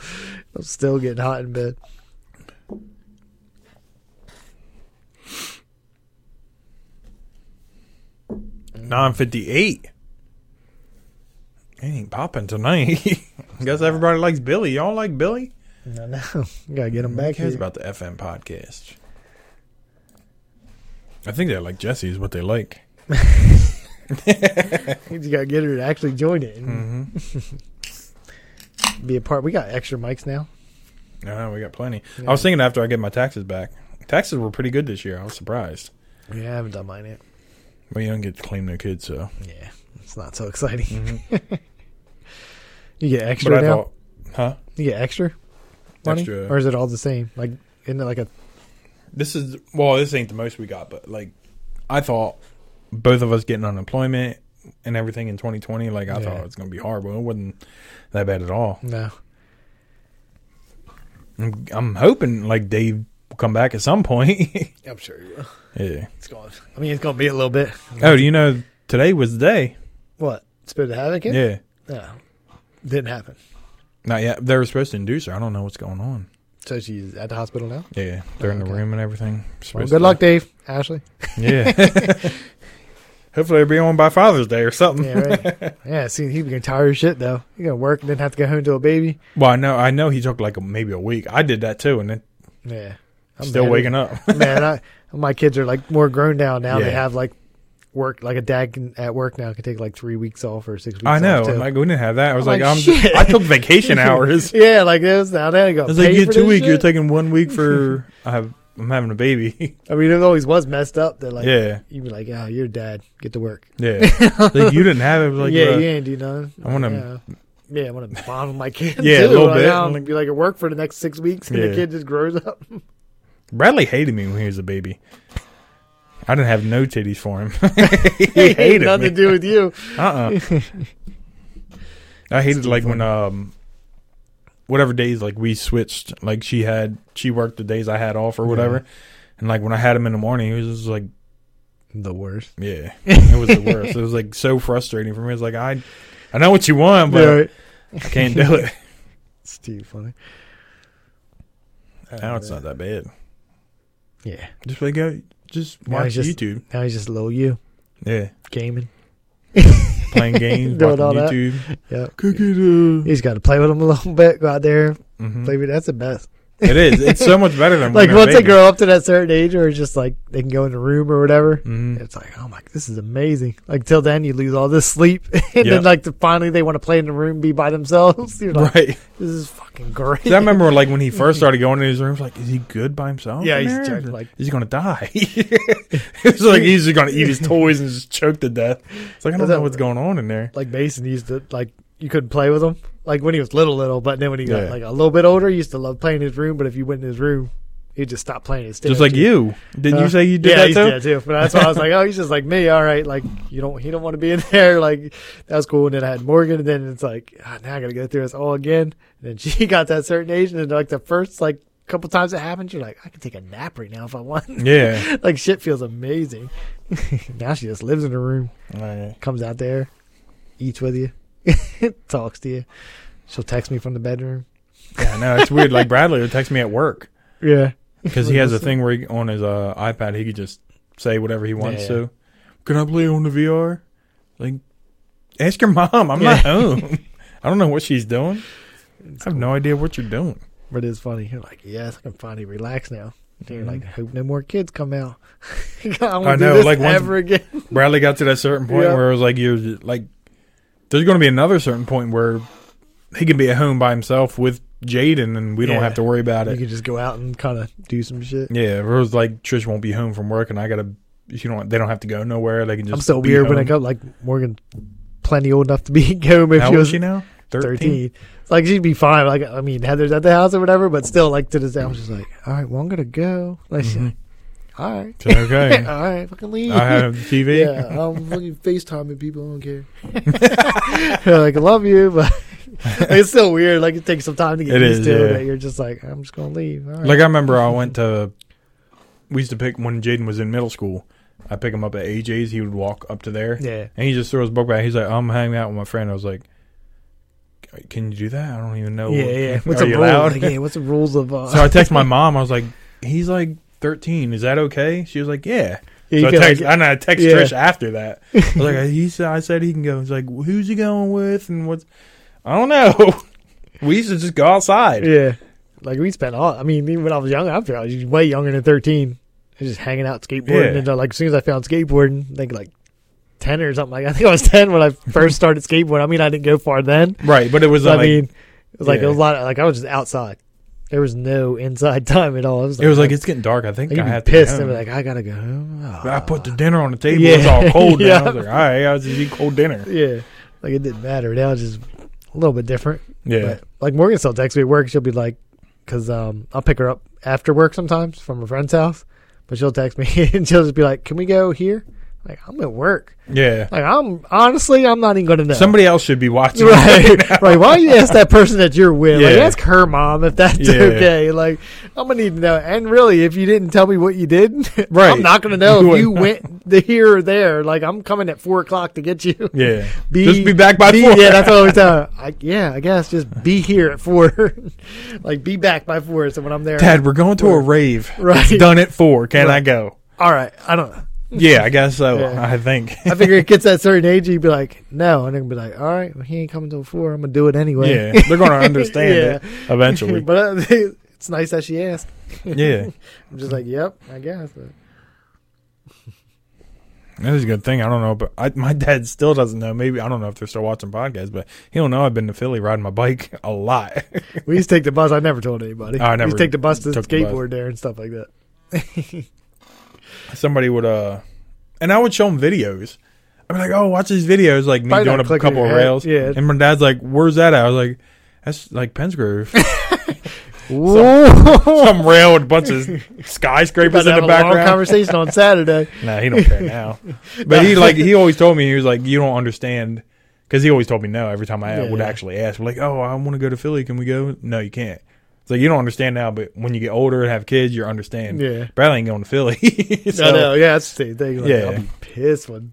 I'm still getting hot in bed. nine fifty eight. Ain't popping tonight. Guess everybody likes Billy. Y'all like Billy? No, no, gotta get them Who back cares here. about the FM podcast? I think they like Jesse is what they like. you gotta get her to actually join it and Mm-hmm. be a part. We got extra mics now. No, we got plenty. Yeah. I was thinking after I get my taxes back. Taxes were pretty good this year. I was surprised. Yeah, I haven't done mine yet. But you don't get to claim no kids, so. Yeah, it's not so exciting. Mm-hmm. You get But extra I now. thought, huh? You get extra money, Extra. or is it all the same? Like, isn't it like a This is well, this ain't the most we got, but like, I thought both of us getting unemployment and everything in 2020. Like, I Yeah. thought it was gonna be horrible. It wasn't that bad at all. no? I'm, I'm hoping like Dave will come back at some point. I'm sure you will. yeah. It's going. I mean, it's going to be a little bit. Oh, do you know today was the day? What? Spirit of Havoc? it? Yeah. No, didn't happen. Not yet. They were supposed to induce her. I don't know what's going on. So she's at the hospital now. Yeah, they're in the Okay. room and everything. Well, good to- luck, Dave. Ashley. Yeah. Hopefully, they'll be on by Father's Day or something. Yeah, right. yeah. See, he'd be getting tired of shit though. He gonna work and then have to go home to a baby. Well, I know. I know he took like a, maybe a week. I did that too, and then Yeah. I'm still mad. waking up. Man, I, my kids are like more grown now. Now they have like work. Like a dad can, at work now can take like three weeks off or six weeks. I know. Like we didn't have that. I was I'm like, like. I took vacation hours. yeah, like this. Now they go. I was like, you get two weeks. You're taking one week for. I have. I'm having a baby. I mean, it always was messed up. That like, yeah, you'd be like, "Oh, you're dad. Get to work." yeah. like you didn't have it. it Like, yeah, uh, you ain't do nothing. I wanna- Yeah, yeah I want to bond with my kids. Yeah, a little like, bit. I'll be like at work for the next six weeks, and Yeah. the kid just grows up. Bradley hated me when he was a baby. I didn't have no titties for him. he hated nothing me. to do with you. Uh-uh. I hated like when um, whatever days like we switched. Like she had she worked the days I had off or whatever, and like when I had him in the morning, he was just like, the worst. yeah, it was the worst. it was like so frustrating for me. It's like I, I know what you want, but Right. I can't do it. It's too funny. now it's not that bad. Yeah. Just like go, just Now watch just- YouTube. Now he's just low you Yeah, gaming. playing games, Doing watching all that. YouTube. Yeah. Cookie. He's got to play with him a little bit. Go out there, Mhm. play with. That's the best. It is. It's so much better than Like once they grow up to that certain age, or just like they can go in the room or whatever. Mhm. It's like, oh my, this is amazing. Like till then, you lose all this sleep, and Yep. then like to finally they want to play in the room, be by themselves. You're like, Right. this is fucking great. I remember like when he first started going in his rooms, like, is he good by himself? Yeah, he's joking, like- he's gonna die. it's like he's just gonna eat his toys and just choke to death. It's like I don't Is know what's going on in there. like Mason used to like you couldn't play with him like when he was little little, but then when he got Yeah. like a little bit older, he used to love playing in his room. But if you went in his room, he'd just stop playing. His Just like you. Didn't Huh? you say you did yeah, that too? dead too. But that's why I was like, oh, he's just like me. All right, like you don't, he don't want to be in there. Like that was cool. And then I had Morgan, and then it's like, ah, now I got to go through this all again. And then she got that certain age, and then like the first like couple times it happened, you're like, I can take a nap right now if I want. Yeah. like shit feels amazing. now she just lives in her room, Right. comes out there, eats with you, talks to you. She'll text me from the bedroom. Yeah, no, it's weird. Like Bradley would text me at work Yeah, because he has a thing where he, on his uh, iPad he could just say whatever he wants Yeah. to. Can I play on the VR? Like, ask your mom. I'm Yeah. not home. I don't know what she's doing. I have no idea what you're doing. But it's funny. You're like, yes, I can finally relax now. And you're like, hope no more kids come out. I, I know, do this like, ever again. Bradley got to that certain point Yeah. where it was like you're like there's going to be another certain point where he can be at home by himself with Jaden and we don't have to worry about it. You can just go out and kind of do some shit. Yeah, it was like Trish won't be home from work and I got to you know they don't have to go nowhere. They can just I'm so weird when I home. go like Morgan, plenty old enough to be home if How she old was is she now? 13. 13. Like she'd be fine. Like I mean, Heather's at the house or whatever, but still, like to this day, I'm just like, all right, well, I'm gonna go. Like, Mhm. All right, okay. all right, fucking leave. I have TV. Yeah, I'm fucking FaceTiming people. I don't care. like, I love you, but it's still weird. Like, it takes some time to get It used is, to. yeah. That you're just like, I'm just gonna leave. All right. Like I remember I went to we used to pick when Jaden was in middle school. I pick him up at AJ's. He would walk up to there. yeah, And he just threw his book back. He's like, I'm hanging out with my friend. I was like, Can you do that? I don't even know. yeah, yeah. What's Are the rules? Like, yeah, what's the rules of? Uh, so I text my mom. I was like, He's like 13. Is that okay? She was like, Yeah. yeah, so I text, like- and I text Yeah. Trish after that. I was like, he said, I said he can go. He's like, who's he going with? And what's, I don't know. we used to just go outside. yeah, like we spent all. I mean, even when I was young, I feel was way younger than 13. I was just hanging out skateboarding, Yeah. and uh, like as soon as I found skateboarding, I think like. 10 or something like I think I was 10 when I first started skateboarding. I mean, I didn't go far then. Right. But it was So, I mean, it was like Yeah. it was a lot. Of, like I was just outside. There was no inside time at all. It was like, it was like, it's getting dark. I think I have to pissed and be like, I gotta go home. Ah. I put the dinner on the table. Yeah. It's all cold now. Yeah. I was like, all right, I'll just eat cold dinner. yeah, like it didn't matter. Now it's just a little bit different. Yeah. But like Morgan still texts me at work. She'll be like, because um, I'll pick her up after work sometimes from a friend's house, but she'll text me and she'll just be like, "Can we go here?" Like I'm at work. yeah. Like I'm honestly, I'm not even gonna know. Somebody else should be watching. right, right. Why don't you ask that person that you're with? Like, ask her mom if that's Yeah. okay. Like, I'm gonna need to know. And really, if you didn't tell me what you did, Right. I'm not gonna know You if you went the here or there. Like, I'm coming at four o'clock to get you. Yeah. Be, Just be back by be- four. Yeah, that's what I telling. her. I, yeah, I guess just be here at four. like, be back by four. So when I'm there, Dad, we're going to a rave. Right. It's done at four. Can I go? all right. I don't know. Yeah, I guess so. Yeah. I think. I figure it gets that certain age, you'd be like, no, and they'd be like, all right, well, he ain't coming till four. I'm gonna do it anyway. yeah, they're going to understand it eventually. but uh, it's nice that she asked. Yeah, I'm just like, yep, I guess. That is a good thing. I don't know, but I, my dad still doesn't know. Maybe I don't know if they're still watching podcasts, but he don't know I've been to Philly riding my bike a lot. we used to take the bus. I never told anybody. I we never used to take the bus to took the skateboard there and stuff like that. Somebody would uh, and I would show them videos. I'd be like, "Oh, watch these videos!" Like me Probably doing not a clicking couple your of head. rails. Yeah. And my dad's like, "Where's that at?" I was like, "That's like Penns Grove." Whoa! Some rail with a bunch of skyscrapers in the long background. conversation on Saturday. Nah, he don't care now. But he like he always told me he was like, you don't understand because he always told me no every time I would Yeah. actually ask. Like, oh, I want to go to Philly. Can we go? No, you can't. So you don't understand now, but when you get older and have kids, you understand. Yeah. Bradley ain't going to Philly. So, I know. Yeah, that's the same thing. Like, Yeah. I'll be pissed when.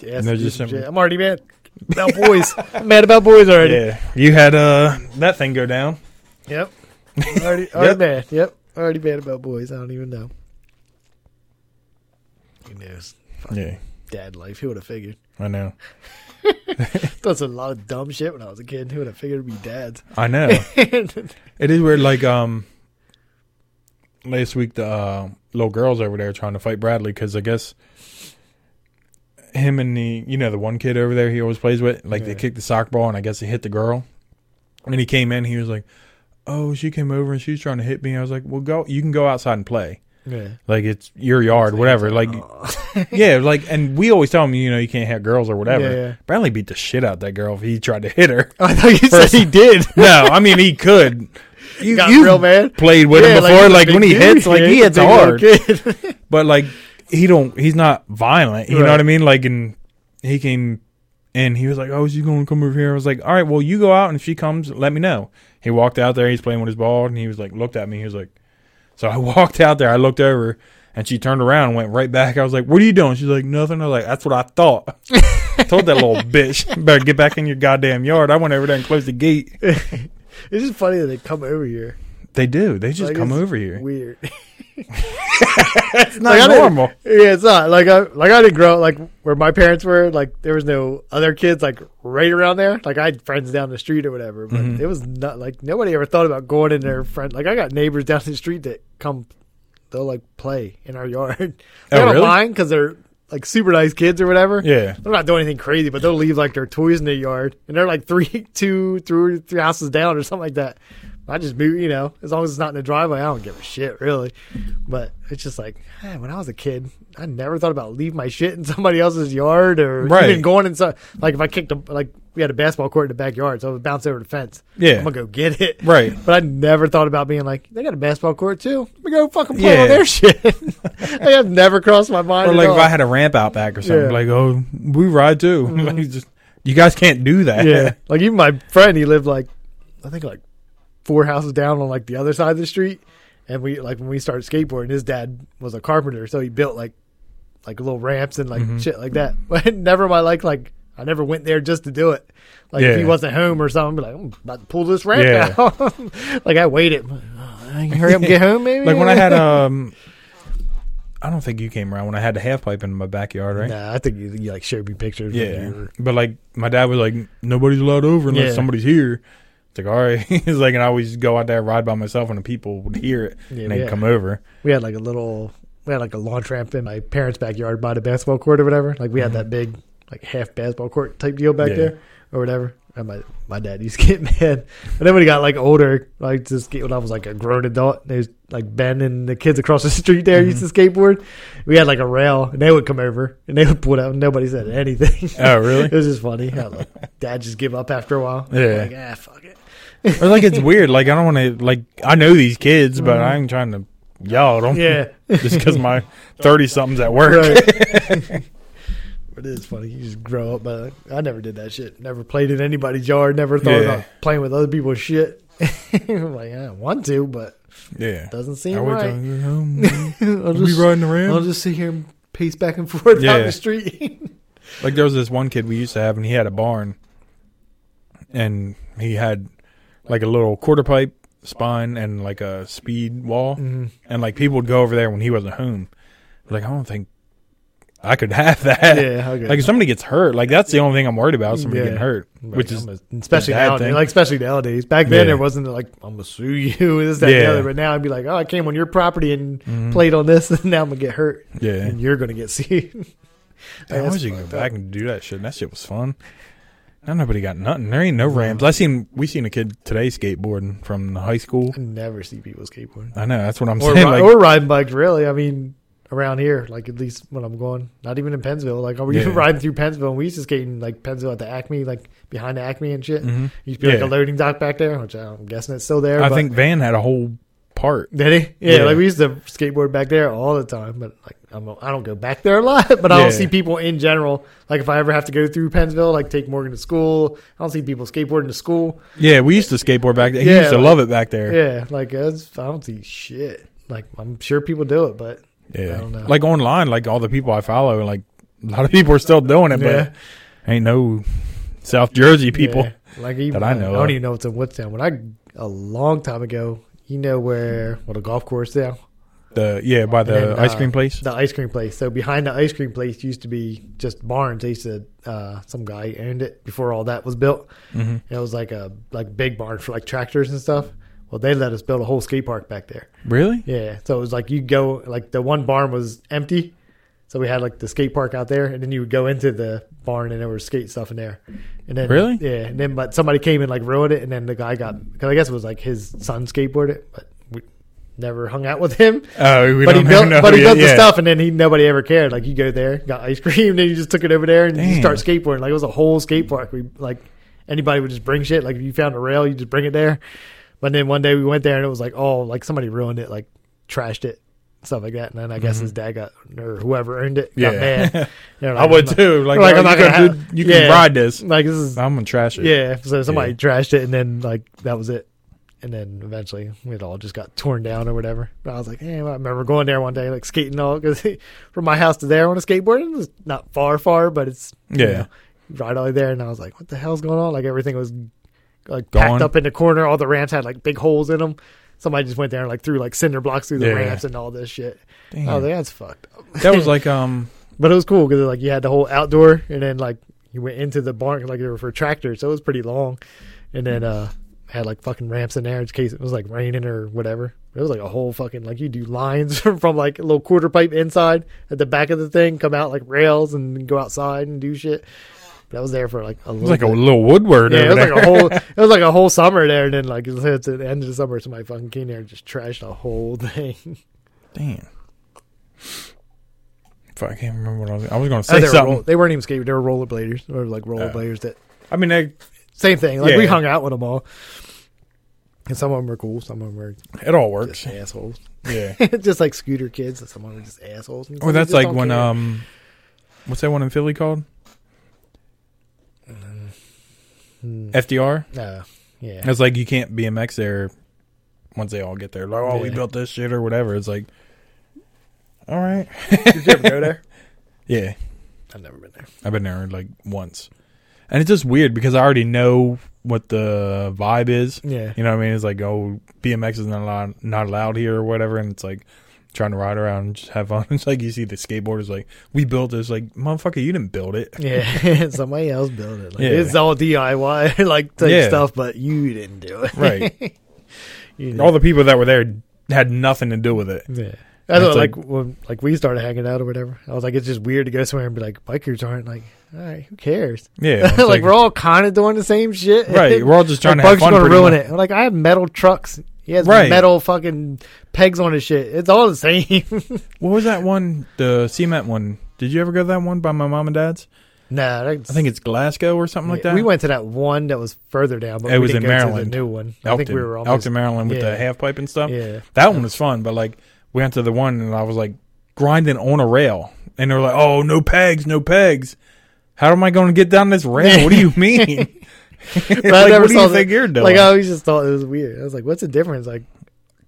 Yeah, they're just some- I'm already mad about boys. I'm mad about boys already. Yeah, you had uh that thing go down. Yep. Already, already Yep. mad. Yep. Already mad about boys. I don't even know. Who knows? Fucking Yeah, Dad life. Who would have figured? I know. That's a lot of dumb shit when I was a kid. Who would have figured it'd be dads? I know. it is weird. Like um, last week the uh, little girls over there trying to fight Bradley because I guess him and the you know the one kid over there he always plays with like they Yeah. kicked the soccer ball and I guess he hit the girl and he came in he was like oh she came over and she was trying to hit me I was like well go you can go outside and play yeah. like it's your yard whatever like Aw. yeah like and we always tell him you know you can't hit girls or whatever Yeah, yeah. Bradley beat the shit out that girl if he tried to hit her I thought you said he did. no I mean he could you, Got you real mad. played with Yeah, him before he's a like, when he dude. hits like Yeah, he hits hard kid. but like he don't he's not violent you know what i mean like and he came and he was like oh she's gonna come over here i was like all right well you go out and if she comes let me know he walked out there he's playing with his ball and he was like looked at me he was like so i walked out there i looked over and she turned around and went right back. I was like what are you doing? She's like nothing. I was like that's what i thought. I told that little bitch better get back in your goddamn yard. I went over there and closed the gate. It's just funny that they come over here. they do. They just Like, come over here. Weird. It's not Like, normal Yeah, it's not like I like I didn't grow up like where my parents were. Like there was no other kids like right around there. Like I had friends down the street or whatever, but Mhm. it was not like nobody ever thought about going in their friend. Like I got neighbors down the street that come, they'll like play in our yard. Like, Oh, don't really? mind because they're like super nice kids or whatever. yeah They're not doing anything crazy, but they'll leave like their toys in the yard, and they're like three, two, three, three houses down or something like that. I just move, you know, as long as it's not in the driveway, I don't give a shit really. But it's just like man, when I was a kid, I never thought about leaving my shit in somebody else's yard or Right. even going inside. Like if I kicked a like we had a basketball court in the backyard, so I would bounce over the fence. Yeah. I'm gonna go get it. right But I never thought about being like, they got a basketball court too. Let me go fucking play Yeah. on their shit. like, I've never crossed my mind. Or like if all. I had a ramp out back or something, Yeah. like oh we ride too. Mm-hmm. like just you guys can't do that. yeah, like even my friend, he lived like I think like four houses down on like the other side of the street, and we like when we started skateboarding, his dad was a carpenter, so he built like like little ramps and like Mhm. shit like that. But never my like like I never went there just to do it. Like if he wasn't home or something, I'd be like I'm about to pull this ramp Yeah. out. like I waited. Oh, I hurry up and get home, maybe. like when I had um, I don't think you came around when I had the half pipe in my backyard, right? Nah, I think you, you like showed me pictures. Yeah, but like my dad was like, nobody's allowed over unless Yeah. somebody's here. It's like all right, he's like, and I always go out there ride by myself, and the people would hear it Yeah, and they'd come over. we had like a little we had like a launch ramp in my parents' backyard by the basketball court or whatever. Like we had that big like half basketball court type deal back Mm-hmm. Yeah. there or whatever. And my my dad used to get mad. But then when he got like older, like just get when I was like a grown adult, there's like Ben and the kids across the street there used to Mm-hmm. skateboard. We had like a rail and they would come over and they would pull out and nobody said anything. Oh, really? it was just funny. How like dad just give up after a while. Yeah. Like, ah fuck it. or like it's weird. Like I don't want to. Like I know these kids, but mm-hmm. I ain't trying to yell at them. Yeah. just because my thirty somethings at work. Right. But it is funny. You just grow up, but I never did that shit. Never played in anybody's yard. Never thought Yeah. about playing with other people's shit. Like, I want to, but Yeah. it doesn't seem right. home. I'll just, riding I'll just sit here and pace back and forth Yeah. down the street. Like there was this one kid we used to have, and he had a barn, and he had like a little quarter pipe spine and like a speed wall, Mhm. and like people would go over there when he wasn't home. Like I don't think I could have that. Yeah, okay. Like if somebody gets hurt, like that's the only thing I'm worried about. Somebody Yeah. getting hurt, Like, which is especially nowadays. thing. Like especially nowadays. Back then, Yeah. there wasn't like I'm gonna sue you. This, that, and the other. But now I'd be like, oh, I came on your property and Mhm. played on this, and now I'm gonna get hurt, yeah. and you're gonna get sued. I wish you could go back and do that shit. That shit was fun. Now nobody got nothing. There ain't no ramps. I seen we seen a kid today skateboarding from the high school. I never see people skateboarding. I know that's what I'm or, saying. ri- Like, or riding bikes. Really, I mean, around here, like at least when I'm going, not even in Pennsville. Like, are we Yeah. riding through Pennsville? And we used to skate in like Pennsville at the Acme, like behind the Acme and shit. Mhm. Used to be like a loading dock back there, which I'm guessing it's still there. I think Van had a whole part. Did he? Yeah, Yeah. like we used to skateboard back there all the time, but like I'm, I don't go back there a lot. But I don't see people in general. Like if I ever have to go through Pennsville, like take Morgan to school, I don't see people skateboarding to school. Yeah, we used to skateboard back there. He Yeah, used to like- love it back there. Yeah, like it's, I don't see shit. Like I'm sure people do it, but Yeah. I don't know. Like online, like all the people I follow, like a lot of people are still doing it, Yeah. but ain't no South Jersey people. Yeah, like even, that I know I don't even know what's in Woodstown. When I a long time ago, you know where what a golf course now. The yeah, by the And then, ice uh, cream place. The ice cream place. So behind the ice cream place used to be just barns. They used to uh, some guy owned it before all that was built. hmm It was like a like big barn for like tractors and stuff. Well, they let us build a whole skate park back there. Really? Yeah, so it was like you go like the one barn was empty, so we had like the skate park out there, and then you would go into the barn and there was skate stuff in there. And then Really? yeah, and then but somebody came and like ruined it, and then the guy got because I guess it was like his son skateboarded, but we never hung out with him. Oh, we but he built, know but he built the Yeah. stuff, and then he nobody ever cared. Like you go there, got ice cream, then you just took it over there and you start skateboarding. Like it was a whole skate park. We like anybody would just bring shit. Like if you found a rail, you just bring it there. But then one day we went there and it was like, oh, like somebody ruined it, like trashed it, stuff like that. And then I guess Mhm. his dad got or whoever owned it got Yeah. mad. They're like, I would too. Like, like, oh, I'm not gonna can, have- you can yeah. ride this. Like this is I'm gonna trash it. yeah. So somebody Yeah. trashed it and then like that was it. And then eventually it all just got torn down or whatever. But I was like, hey, I remember going there one day, like skating all because from my house to there on a skateboard, it was not far, far, but it's you Yeah. know, right all there. And I was like, what the hell's going on? Like everything was like Gone. packed up in the corner. All the ramps had like big holes in them. Somebody just went there and like threw like cinder blocks through the Yeah. ramps and all this shit. Damn. Like, that's fucked up. that was like um But it was cool because like you had the whole outdoor, and then like you went into the barn like they were for tractors, so it was pretty long. And then uh had like fucking ramps in there in case it was like raining or whatever. It was like a whole fucking like you do lines from like a little quarter pipe inside at the back of the thing, come out like rails and go outside and do shit. But I was there for like a it little. was like a little woodward yeah, it was like a whole. It was like a whole summer there, and then like at the end of the summer, somebody fucking came there and just trashed the whole thing. Damn. Fuck, I can't remember what I was. I was gonna Oh, say they, were something. roll, they weren't even skating; they were rollerbladers. They were like rollerbladers that I mean, they, Same thing. Like we Yeah. hung out with them all, and some of them were cool. Some of them were it all works. just assholes. Yeah. just like scooter kids. Some of them were just assholes. And Or some that's like when care. um, what's that one in Philly called? Hmm. FDR. No. Yeah. It's like you can't BMX there once they all get there. Like, oh, we built this shit or whatever. It's like, all right. Did you ever go there? Yeah, I've never been there. I've been there like once, and it's just weird because I already know what the vibe is. Yeah. You know what I mean? It's like, oh, BMX is not allowed, not allowed here or whatever, and it's like trying to ride around and just have fun. It's like you see the skateboarders like, we built this. Like, motherfucker, you didn't build it. Yeah. Somebody else built it. Like, Yeah. It's all DIY like type Yeah. stuff, but you didn't do it. Right. You know. All the people that were there had nothing to do with it. Yeah. I know, like, like- when like we started hanging out or whatever. I was like, it's just weird to go somewhere and be like, bikers aren't like, all right, who cares? Yeah, it's like, we're all kind of doing the same shit, right. We're all just trying like, to have Bugs fun. gonna ruin much. it. Like I have metal trucks. He has Right. metal fucking pegs on his shit. It's all the same. What was that one? The cement one. Did you ever go to that one by my mom and dad's? nah, I think it's Glasgow or something like that. we went to that one that was further down, but It we was in Maryland. To the new one. I think we were almost. Elkton, Maryland, with yeah. the half pipe and stuff. Yeah, That one was fun, but like we went to the one and I was like grinding on a rail, and they're like, "Oh, no pegs, no pegs." How am I going to get down this rail? What do you mean? But I like, never what do saw you think you're doing? like I always just thought it was weird. I was like, what's the difference? Like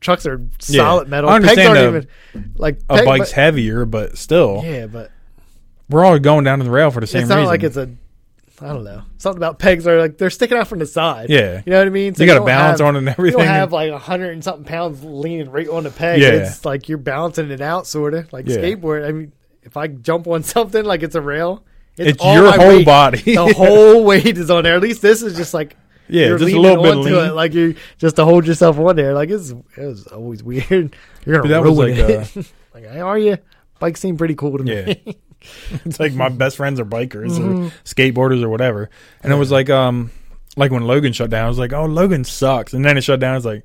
trucks are Yeah. solid metal. I Pegs understand aren't even like a peg- bike's but- heavier, but still, Yeah, but we're all going down to the rail for the same reason. it's not reason. like it's a. I don't know. Something about pegs are like they're sticking out from the side. yeah, You know what I mean? So you got to balance have- on it and everything. You don't have like a hundred and something pounds leaning right on the peg. Yeah. It's like you're balancing it out, sort of like Yeah. skateboard. I mean, if I jump on something like it's a rail, it's, it's your whole weight. body. The whole weight is on there. At least this is just like yeah, you're just a little bit onto lean. it, like you just to hold yourself on there. Like it's it was always weird. You're gonna ruin like, it. uh, like, hey, are you? Bikes seem pretty cool to me. Yeah. it's like my best friends are bikers Mhm. or skateboarders or whatever. And it was like um like when Logan shut down, I was like, Oh, Logan sucks. And then it shut down, I was like,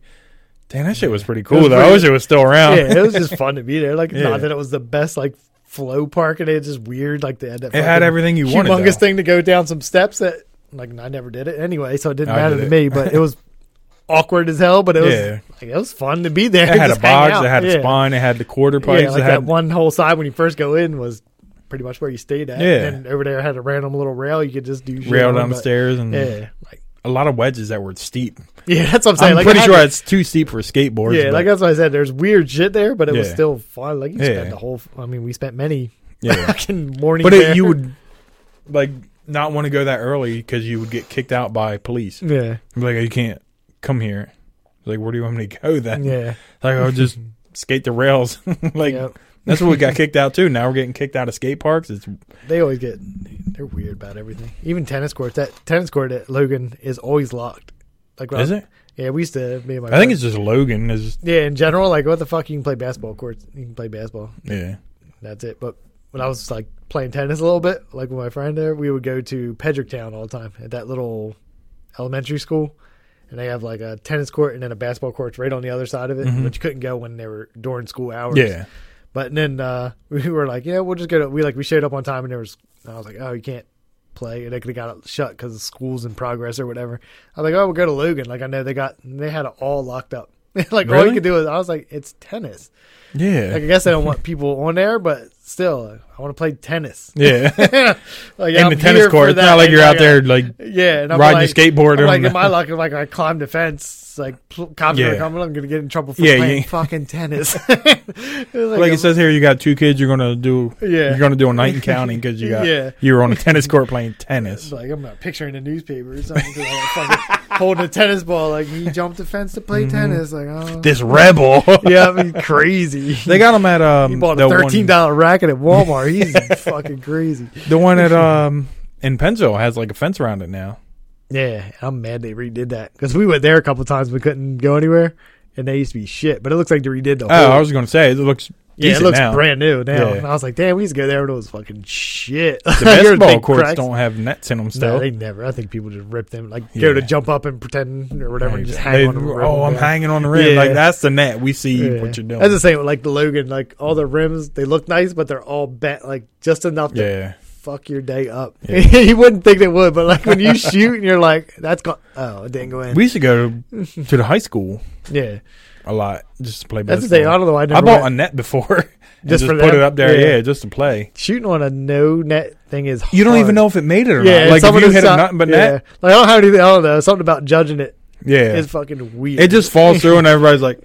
Damn, that shit was pretty cool was though. I wish it was still around. yeah, it was just fun to be there. Like, Yeah. not that it was the best like flow park, and it's just weird. Like they had that it had everything you wanted. humongous thing to go down some steps that like I never did it anyway, so it didn't I matter to it. me. But it was awkward as hell, but it was Yeah. like it was fun to be there. It had a box, it had a yeah. spine, it had the quarter pipes, Yeah, like it that had one whole side when you first go in was pretty much where you stayed at. Yeah. And over there had a random little rail you could just do rail down the stairs and Yeah, like a lot of wedges that were steep. yeah, that's what I'm saying. I'm like, pretty sure to- it's too steep for skateboards. Yeah, but- like that's what I said. There's weird shit there, but it was still fun. Like you Yeah. spent the whole. I mean, we spent many yeah. fucking morning. but there. it, you would like not want to go that early because you would get kicked out by police. Yeah, like, oh, you can't come here. Like, where do you want me to go then? yeah. Like, I'll just skate the rails. like, Yep. That's what we got kicked out too. Now we're getting kicked out of skate parks. It's They always get. They're weird about everything. Even tennis courts. That tennis court at Logan is always locked. Like is it? Yeah, we used to. Me and my I think it's just Logan. Is yeah. In general, like what the fuck? You can play basketball courts. You can play basketball. yeah. That's it. But when I was like playing tennis a little bit, like with my friend there, we would go to Pedricktown all the time at that little elementary school. And they have like a tennis court and then a basketball court right on the other side of it, Mhm. but you couldn't go when they were during school hours. Yeah. But then uh, we were like, yeah, we'll just go to. We like we showed up on time, and there was. I was like, oh, you can't play, and they could have got it shut because the school's in progress or whatever. I was like, oh, we'll go to Logan. Like I know they got they had it all locked up. like all you could do is I was like, it's tennis. Yeah. Like I guess I don't want people on there, but still, I want to play tennis. yeah. like, In I'm the tennis court. It's not like you're out there like Yeah, and I'm riding like, your skateboard. I'm like, on in the- my luck, like I climbed the fence, like pl- cops Yeah. are coming, I'm gonna get in trouble for Yeah, playing you- fucking tennis. Was like a- it says here, you got two kids. You're gonna do. Yeah. You're gonna do a night in county because you got. Yeah. You were on a tennis court playing It's tennis. like I'm not picturing a newspaper or something. 'cause I'm fucking holding a tennis ball, like he jumped the fence to play Mhm. tennis. Like, oh, This rebel. yeah, I mean, crazy. They got him at um he bought a thirteen dollar racket at Walmart. He's fucking crazy. the one at um in Penzo has like a fence around it now. Yeah, I'm mad they redid that because we went there a couple times, we couldn't go anywhere, and they used to be shit. But it looks like they redid the whole. Oh, I was gonna say it looks yeah, it looks now. brand new now. Yeah. And I was like, damn, we used to go there, and it was fucking shit. The basketball courts cracks. don't have nets in them No, still. they never. I think people just rip them, like Yeah. go to jump up and pretend or whatever, and just hang They- on the rim. oh, I'm hanging on the rim. Yeah. Like that's the net. We see what you're doing. That's the same with like the Logan, like all the rims, they look nice, but they're all bent, like just enough to yeah. Fuck your day up. Yeah. you wouldn't think it would, but like when you shoot and you're like, that's gone. Oh, it didn't go in. We used to go to, to the high school yeah, a lot just to play that's the basketball. thing. I don't know. I never I bought a net before. Just just, for put them? it up there, Yeah. yeah. just to play. shooting on a no net thing is. Hard. You don't even know if it made it or Yeah, not. Like if you hit a nothing but yeah. net, Like I don't have anything. I don't know. Something about judging it yeah, is fucking weird. it just falls through and everybody's like,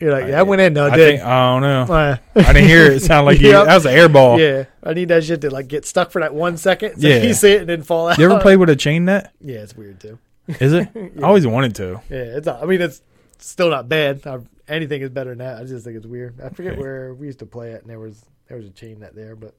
You're like, that I, went in. No, I did. think I don't know. Uh, I didn't hear it. It sounded like you, that was an air ball. yeah, I need that shit to like get stuck for that one second. So Yeah. you see it and then fall out. You ever play with a chain net? Yeah, it's weird too. Is it? I always wanted to. Yeah, it's. Not, I mean, it's still not bad. I, anything is better than that. I just think it's weird. I forget Okay. where we used to play it, and there was there was a chain net there, but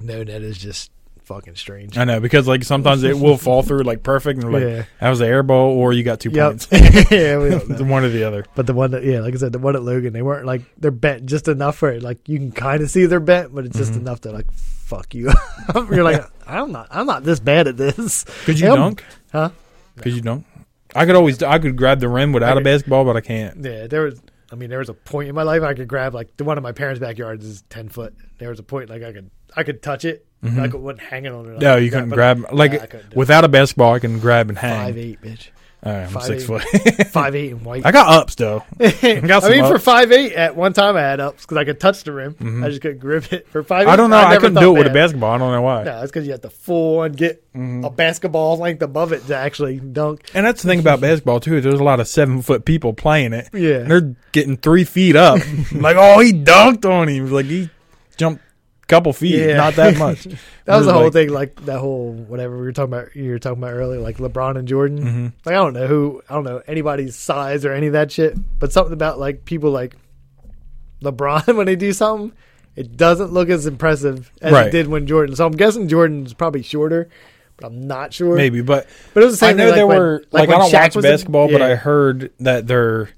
no net is just fucking strange. I know because like sometimes it will fall through like perfect and like yeah, that was an air ball or you got two yep. points. yeah. One or the other. But the one that yeah, like I said, the one at Logan, they weren't like they're bent just enough for it. Like you can kind of see they're bent, but it's just Mhm. enough to like fuck you. You're like, I'm not, I'm not this bad at this. Could you dunk? Huh? Could you dunk? I could always I could grab the rim without a basketball, but I can't. Yeah, there was. I mean, there was a point in my life I could grab like the one in my parents' backyard is ten foot. There was a point like I could I could touch it. Mhm. I could, wasn't hanging on it. No, you couldn't but grab like Nah, I couldn't do it. without a basketball. I can grab and hang. five eight, bitch. All right, I'm five six eight. foot. Five eight and white. I got ups though. I got some mean, for five eight, at one time I had ups because I could touch the rim. Mhm. I just couldn't grip it. For five, I don't know. I, never couldn't thought do it with a basketball. I don't know why. No, it's because you have to full and get Mhm. a basketball length above it to actually dunk. And that's the thing about basketball too. Is There's a lot of seven foot people playing it. Yeah, And they're getting three feet up. like, oh, he dunked on him. Like he jumped couple feet, Yeah. not that much. that was the whole like- thing. Like that whole whatever we were talking about. You were talking about earlier, like LeBron and Jordan. hmm Like I don't know who, I don't know anybody's size or any of that shit, but something about like people like LeBron when they do something, it doesn't look as impressive as Right. it did when Jordan. So I'm guessing Jordan's probably shorter, but I'm not sure. Maybe, but but it was the same. I know thing, there like when- were like, when I don't Shaq watch was in- basketball, but. I heard that they're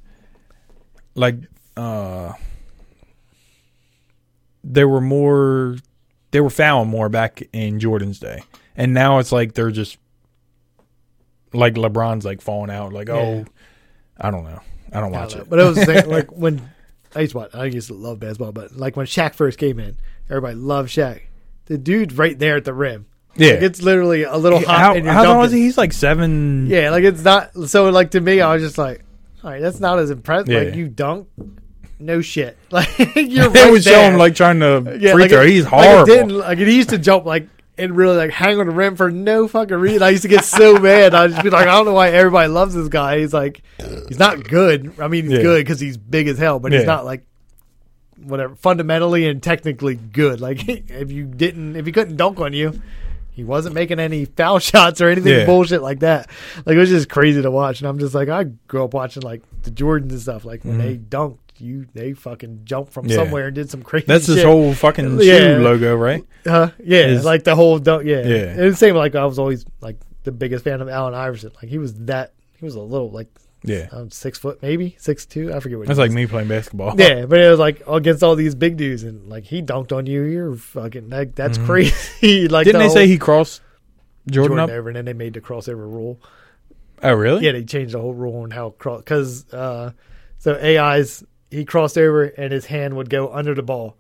like uh there were more they were fouling more back in Jordan's day, and now it's like they're just like LeBron's like falling out. Like oh, Yeah. oh, I don't know, I don't I watch don't it. But it was the thing, like when I used to watch, I used to love basketball, but like when Shaq first came in, everybody loved Shaq. The dude right there at the rim, Yeah. Like, it's literally a little hot. how how tall is he? He's like seven. Yeah, like it's not. So like to me, I was just like, all right, that's not as impressive. Yeah. Like you dunk, no shit. Like you're They right would show him like trying to yeah, free like throw. it- He's like, it horrible. didn't like he used to jump like and really like hang on the rim for no fucking reason. I used to get so mad. I'd just be like, I don't know why everybody loves this guy. He's like, he's not good. I mean, he's Yeah. good because he's big as hell, but he's not like whatever fundamentally and technically good. Like if you didn't, if he couldn't dunk on you. He wasn't making any foul shots or anything Yeah. bullshit like that. Like it was just crazy to watch, and I'm just like, I grew up watching like the Jordans and stuff. Like when Mhm. they dunked, you they fucking jumped from Yeah. somewhere and did some crazy. Shit. That's his whole fucking Yeah. shoe logo, right? Uh, yeah, Is- like the whole dunk. Yeah, Yeah. And the same like I was always like the biggest fan of Allen Iverson. Like he was that. He was a little like Yeah. um, six foot maybe six two. I forget what. That's like was. me playing basketball. Yeah, but it was like against all these big dudes, and like he dunked on you. You're fucking like that's Mhm. crazy. like Didn't the they say he crossed Jordan, Jordan over, and then they made the crossover rule. Oh, really? Yeah, they changed the whole rule on how cross because uh, so AI's he crossed over and his hand would go under the ball,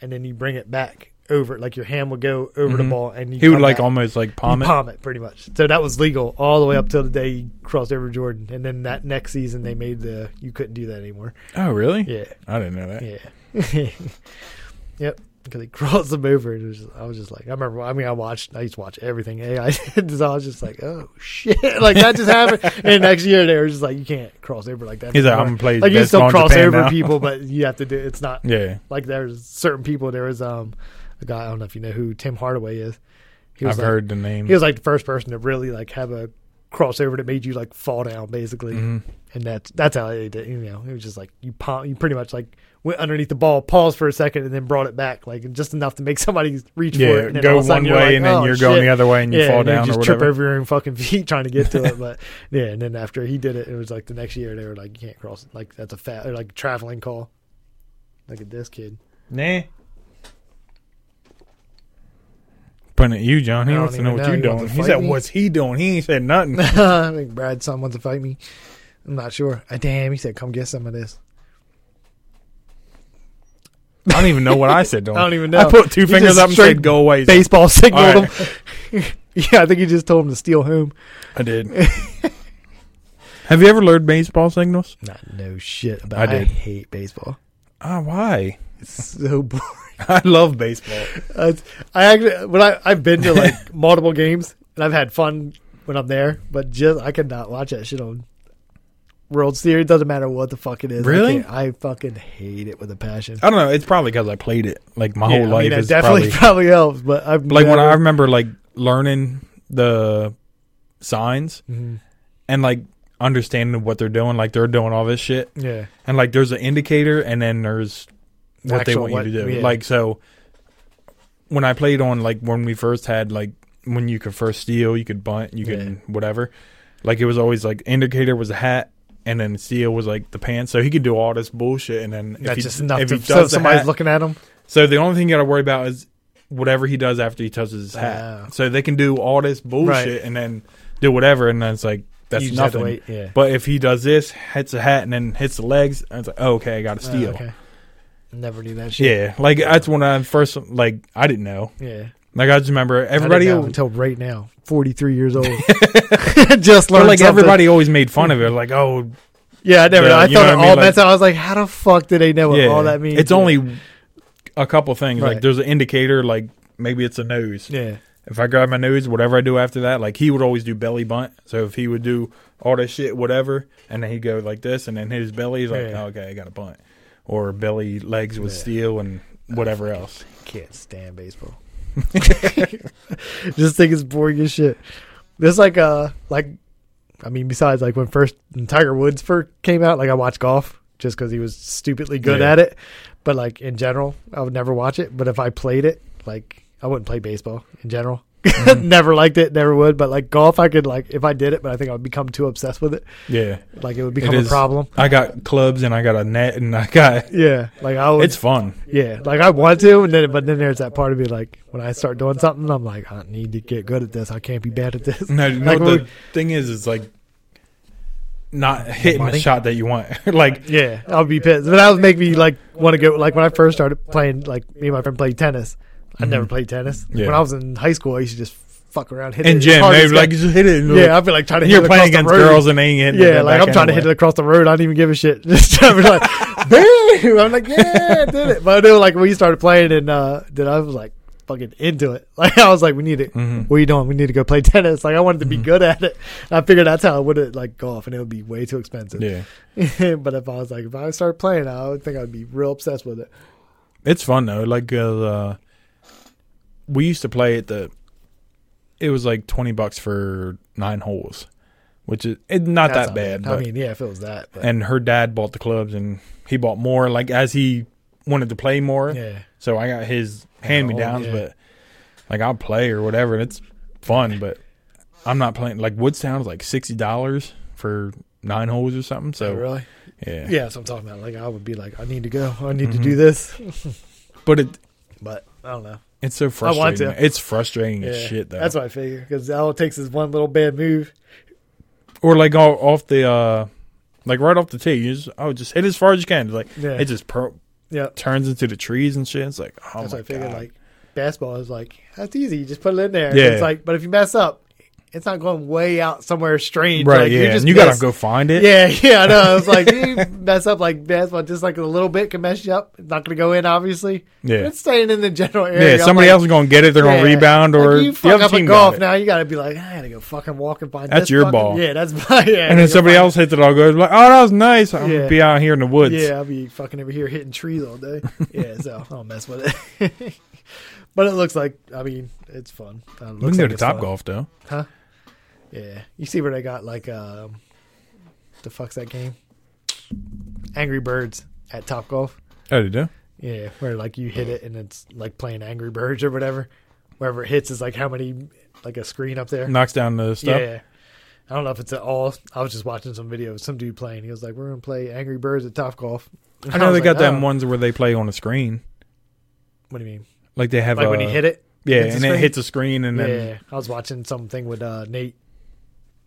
and then you bring it back over like your hand would go over the Mhm. ball, and He would like back. almost like palm You it. palm it pretty much. So that was legal all the way up till the day he crossed over Jordan, and then that next season they made the you couldn't do that anymore. Oh, really? Yeah, I didn't know that. yeah, yep. Because he crossed him over, and it was just, I was just like, I remember. I mean, I watched. I used to watch everything AI did. So I was just like, oh shit, like that just happened. and next year they were just like, you can't cross over like that. He's like. I'm gonna like you still cross Japan over now. people, but you have to do. It's not Yeah, like there's certain people. There was um a guy. I don't know if you know who Tim Hardaway is. He was I've like, heard the name. he was like the first person to really like have a crossover that made you like fall down basically Mhm. And that's that's how they did you know it was just like you palm, you pretty much like went underneath the ball paused for a second and then brought it back like just enough to make somebody reach for it Yeah, and go all of a sudden one way like, and then "Oh, you're going the other way and you yeah, fall and down you or just trip over your own fucking feet trying to get to it but yeah and then after he did it it was like the next year they were like you can't cross like that's a fat or like traveling call look at this kid Nah. Pointing at you, John. He wants to know what know. you're doing. He said, me? "What's he doing?" He ain't said nothing. I think Brad's son wants to fight me I'm not sure uh, damn he said come get some of this I don't even know what I said to him. I don't even know. I put two You fingers up and said, "Go away." baseball signaled right. him. yeah, I think he just told him to steal home. I did. Have you ever learned baseball signals? Not no shit about. I I, did. hate baseball. Ah, why? It's so boring. I love baseball. I, I actually when I I've been to like multiple games and I've had fun when I'm there, but just I could not watch that shit on World Series. Doesn't matter what the fuck it is. I Really? can't- I, fucking hate it with a passion. I don't know. It's probably because I played it like my Yeah, whole I life. mean, is definitely probably probably helps, but I've like when I remember like learning the signs Mhm. and like understanding what they're doing. Like they're doing all this shit, yeah and like there's an indicator, and then there's what they want what- you to do. yeah. Like so, when I played on like when we first had like when you could first steal, you could bunt, you could whatever. Like it was always like indicator was a hat. And then steal was like the pants, so he could do all this bullshit. And then if that's he, just enough if to he so does somebody's hat- looking at him. so the only thing you got to worry about is whatever he does after he touches his hat. So they can do all this bullshit Right. and then do whatever, and then it's like that's you just have to nothing. wait. Yeah. But if he does this, hits a hat, and then hits the legs, it's like, oh, okay, I got to Ah, steal. okay. Never knew that shit. Yeah, like that's when I first like I didn't know. Yeah. Like I just remember everybody, until right now, 43 years old. Just learned like something. everybody always made fun of it. Like, oh, Yeah, I never. Yeah, I thought know it I all mean? meant. so I was like, how the fuck do they know what yeah, all that means? It's Yeah. only a couple things. Like there's an indicator. Like maybe it's a nose. yeah. If I grab my nose, whatever I do after that, like he would always do belly bunt. So if he would do all that shit, whatever, and then he'd go like this, and then his belly is like, oh, okay, I got a bunt, or belly legs with steel and whatever else. Can't stand baseball. Just think it's boring as shit. This like uh like, I mean, besides like when first when Tiger Woods first came out, like I watched golf just because he was stupidly good Yeah. at it. But like in general, I would never watch it. But if I played it, like I wouldn't play baseball in general. Mhm. never liked it, never would. But like golf, I could like if I did it, but I think I would become too obsessed with it. Yeah, Like it would become a problem. I got clubs and I got a net and I got. Yeah, like I would. It's fun. yeah, like I want to, and then but then there's that part of me like when I start doing something, I'm like I need to get good at this. I can't be bad at this. No, Like when the thing is, is like not hitting Money? the shot that you want. like, Yeah, I'll be pissed. But that would make me like want to go. Like when I first started playing, like me and my friend played tennis. I never played tennis. Mm-hmm. Yeah. When I was in high school, I used to just fuck around, hit In it gym, they like just hit it. yeah, I'd be like trying to hit it. you're it playing against girls and they ain't hitting. Yeah, like I'm trying to hit it across the road. I don't even give a shit. Just trying to like, boom. I'm like, yeah, I did it. But I knew like when you started playing and uh, then I was like fucking into it. Like I was like, we need it. Mhm. What are you doing? We need to go play tennis. Like I wanted to be Mhm. good at it. I figured that's how I would have like golf, and it would be way too expensive. Yeah, but if I was like, if I started playing, I would think I'd be real obsessed with it. it's fun though. Like uh, uh, we used to play at the. It was like twenty bucks for nine holes, which is it, not That's that bad. I mean, yeah, if it was that. But, and her dad bought the clubs and he bought more like as he wanted to play more yeah, so i got his hand me downs yeah. but like i'll play or whatever and it's fun but i'm not playing like woodstown is like $60 for nine holes or something so so really, yeah. yeah, what I'm talking about. Like I would be like, I need to go. I need to Mhm. do this. but it But I don't know. It's so I frustrating want to. it's frustrating Yeah, as shit though That's what I figure because all it takes is one little bad move. or like all, off the uh like right off the tee you just oh just hit as far as you can like Yeah, it just pro- yeah. turns into the trees and shit it's like oh that's my what I figured. god Like basketball is like that's easy. You just put it in there. Yeah. It's like, but if you mess up, it's not going way out somewhere strange. right Like, yeah just and you gotta go find it Yeah, yeah, I know. It's like you mess up like basketball, just like a little bit can mess you up. It's not going to go in, obviously. yeah It's staying in the general area. Yeah, somebody like, else is gonna get it. They're yeah, gonna rebound, like, or you the fuck other up team a got golf now. You got to be like, I got to go fucking walk and find That's this your fucking- ball. Yeah, that's my. Yeah, and then somebody else hits it. I'll go like, "Oh, that was nice." I'm Yeah. gonna be out here in the woods. Yeah, I'll be fucking over here hitting trees all day. yeah, so I don't mess with it. but it looks like, I mean, it's fun. Uh, it we can go to Top fun. Golf though. Huh? Yeah. You see where they got like, um, the fuck's that game? Angry Birds at Top Golf. Oh, they do. Yeah, where like you hit it and it's like playing Angry Birds or whatever. Wherever it hits is like how many, like a screen up there. Knocks down the stuff. Yeah. I don't know if it's at all. I was just watching some videos, some dude playing. He was like, "We're gonna play Angry Birds at Top Golf." I know was they got like, them "Oh." ones where they play on the screen. What do you mean? Like they have Like a, when you hit it? Yeah, and it hits a screen, and yeah, then I was watching something with uh, Nate,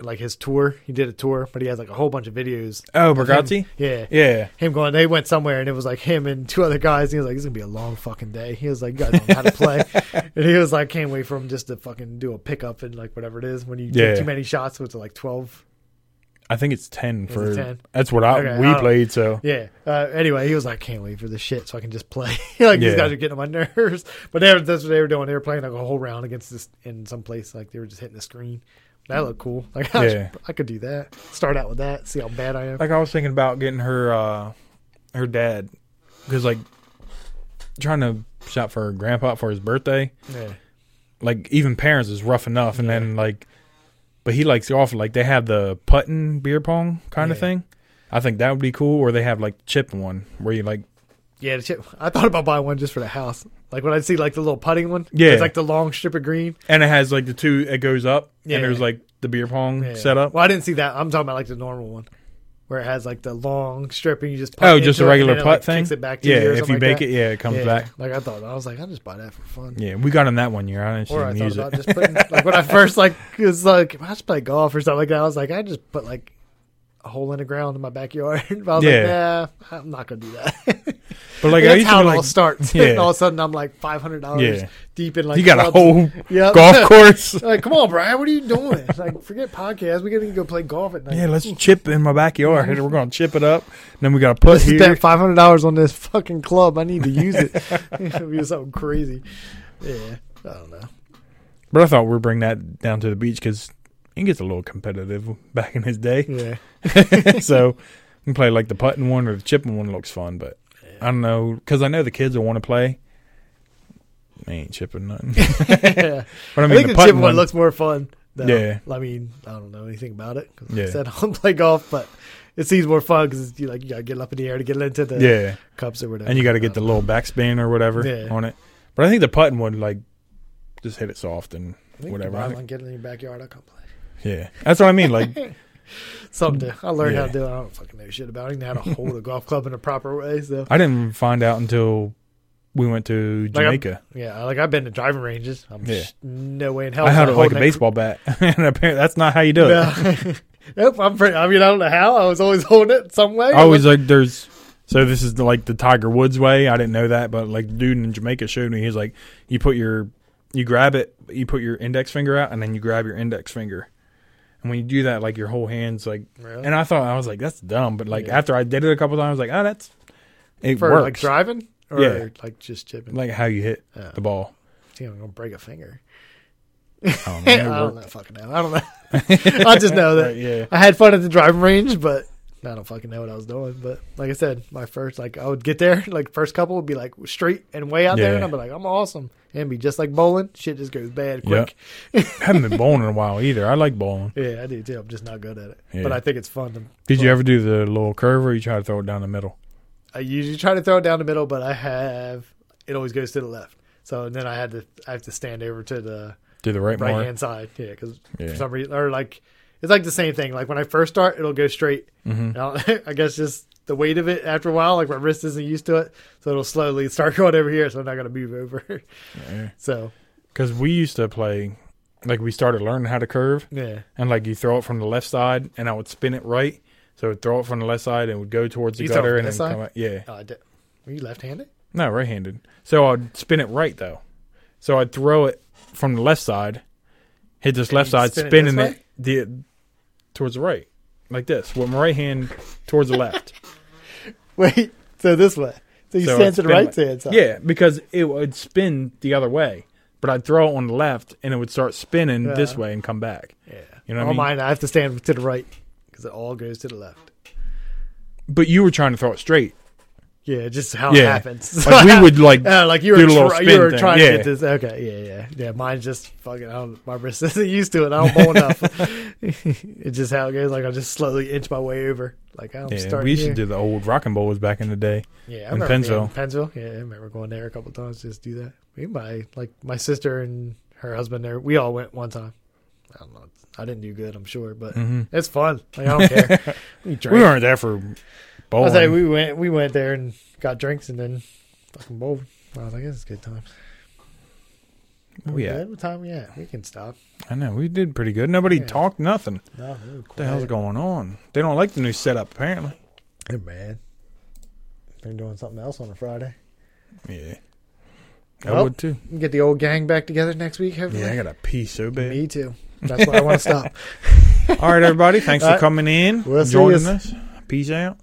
like his tour. He did a tour, but he has like a whole bunch of videos. oh, Bargatze. Yeah, Yeah, him going. They went somewhere, and it was like him and two other guys. He was like, "It's gonna be a long fucking day." He was like, "You guys don't know how to play," and he was like, "Can't wait for him just to fucking do a pickup and like whatever it is when you Yeah. get too many shots." So it's like twelve. I think it's ten Is for. it 10? That's what I Okay, we I played. So Yeah. Uh, anyway, he was like, "Can't wait for this shit, so I can just play." like these guys are getting on my nerves. But they were, that's what they were doing. They were playing like a whole round against this in some place. Like they were just hitting the screen. That looked cool. Like I, Yeah. should- I could do that. Start out with that. See how bad I am. like I was thinking about getting her uh her dad because like trying to shop for her grandpa for his birthday. Yeah. like even parents is rough enough, and Yeah. then like, but he likes golf. Like they have the putting beer pong kind of thing. I think that would be cool. Or they have like chip one where you like, Yeah, the chip. I thought about buying one just for the house. Like when I see like the little putting one. Yeah. It's like the long strip of green. and it has like the two. It goes up, Yeah. and there's like the beer pong Yeah. set up. Well, I didn't see that. I'm talking about like the normal one. Where it has like the long strip and you just Oh, just a regular then putt it, like, thing. Kicks it back to Yeah, you if you like bake that. it, yeah, it comes Yeah. back. Like I thought, I was like, I'll just buy that for fun. Yeah, we got in that one year. I didn't Or I even thought use about it. just putting like when I first like was like I just play golf or something like that. I was like I just put like a hole in the ground in my backyard. But I was Yeah. like, nah, I'm not gonna do that. But like I That's used how to it all starts. Yeah. and all of a sudden I'm like five hundred dollars Yeah. deep in like you got a clubs. whole Yep. golf course. like, come on, Brian, what are you doing? Like, forget podcast. We gotta go play golf at night. Yeah, let's chip in my backyard. We're gonna chip it up. Then we got to put here. spend five hundred dollars on this fucking club. I need to use it. It'll be something crazy. Yeah, I don't know. But I thought we'd bring that down to the beach because he gets a little competitive back in his day. Yeah, so we can play like the putting one or the chipping one looks fun, but I don't know because I know the kids will want to play. They ain't chipping nothing. yeah. But I I, mean, think the the chip putting one one looks more fun. Though. Yeah. I mean, I don't know anything about it. 'cause Yeah. I said I don't play golf, but it seems more fun because you like you gotta get up in the air to get into the yeah, cups or whatever. and you got to get uh, the don't little backspin or whatever Yeah. on it. But I think the putting would like just hit it soft and know. I think whatever. I one, get in your backyard. I'll come play. Yeah, that's what I mean. Like, Something to, I learned how Yeah. to do it. I don't fucking know shit about it. I know how to hold a golf club in a proper way. So I didn't find out until we went to Like, Jamaica. yeah, like I've been to driving ranges. I'm Yeah. sh- no way in hell. I had it like a baseball bat, and apparently that's not how you do it. Nope, I'm pretty. I mean, I don't know how. I was always holding it some way. I always like there's So this is the, like the Tiger Woods way. I didn't know that, but like the dude in Jamaica showed me. He's like, you put your, you grab it, you put your index finger out, and then you grab your index finger. And when you do that, like your whole hands, like, Really? and I thought I was like, that's dumb. But like Yeah. after I did it a couple times, I was like, oh, that's it For works. like driving or Yeah. like just chipping. like how you hit Yeah. the ball. I think I'm gonna break a finger. Oh, I don't know. Fucking know. I don't know. I just know that Right, yeah. I had fun at the driving range, but I don't fucking know what I was doing. But like I said, my first like I would get there, like first couple would be like straight and way out there, and I'd be like, I'm awesome, and be just like bowling. Shit just goes bad quick. haven't been bowling in a while either. I like bowling. Yeah, I do too. I'm just not good at it, Yeah. but I think it's fun. To, Did you ever do the little curve or you try to throw it down the middle? I usually try to throw it down the middle, but I have it always goes to the left. So then I had to I have to stand over to the Do the right, right hand side. Yeah, because Yeah. for some reason or like it's like the same thing. Like when I first start, it'll go straight. hmm I guess just the weight of it after a while, like my wrist isn't used to it, so it'll slowly start going over here. So I'm not gonna move over. so Because we used to play, like we started learning how to curve, yeah, and like you throw it from the left side, and I would spin it right. So I would throw it from the left side and it would go towards the You gutter and then side? come out. Yeah, oh, I did. Were you left-handed? no, right-handed. So I'd spin it right though. So I'd throw it from the left side, hit this And left side, spin it spinning this it, the towards the right, like this, with my right hand towards the left. Wait, so this way. So you So stand to the right hand side. Yeah, because it would spin the other way, but I'd throw it on the left, and it would start spinning this way and come back. yeah. You know what I All mean? mine, I have to stand to the right because it all goes to the left. But you were trying to throw it straight. Yeah, just how Yeah. it happens. Like we would like Uh, like you do were, try- spin you were trying yeah. to get this. Okay, yeah, yeah, yeah. Mine's just fucking. I don't, my wrist isn't used to it. I don't bowl enough. it's just how it goes. Like I just slowly inch my way over. Like I'm Yeah, starting we used here. to do the old rocking bowls back in the day. Yeah, in Pennsville. Pennsville. Yeah, I remember going there a couple of times just do that. We my like my sister and her husband there. We all went one time. I don't know. I didn't do good, I'm sure, but hmm it's fun. Like I don't care. We, We weren't there for I bowling. say we went. We went there and got drinks and then fucking bowled. I was like, this is good times. Oh, yeah. good? What time we at? We can stop. I know we did pretty good. Nobody Yeah. talked nothing. No, What the hell's going on? They don't like the new setup apparently. Hey man, they're doing something else on a Friday. Yeah, I Well, would too. Get the old gang back together next week. Hopefully. Yeah, I got to pee so bad. Me too. That's why I want to stop. All right, everybody. Thanks All for right. coming in, We'll see joining us. Peace out.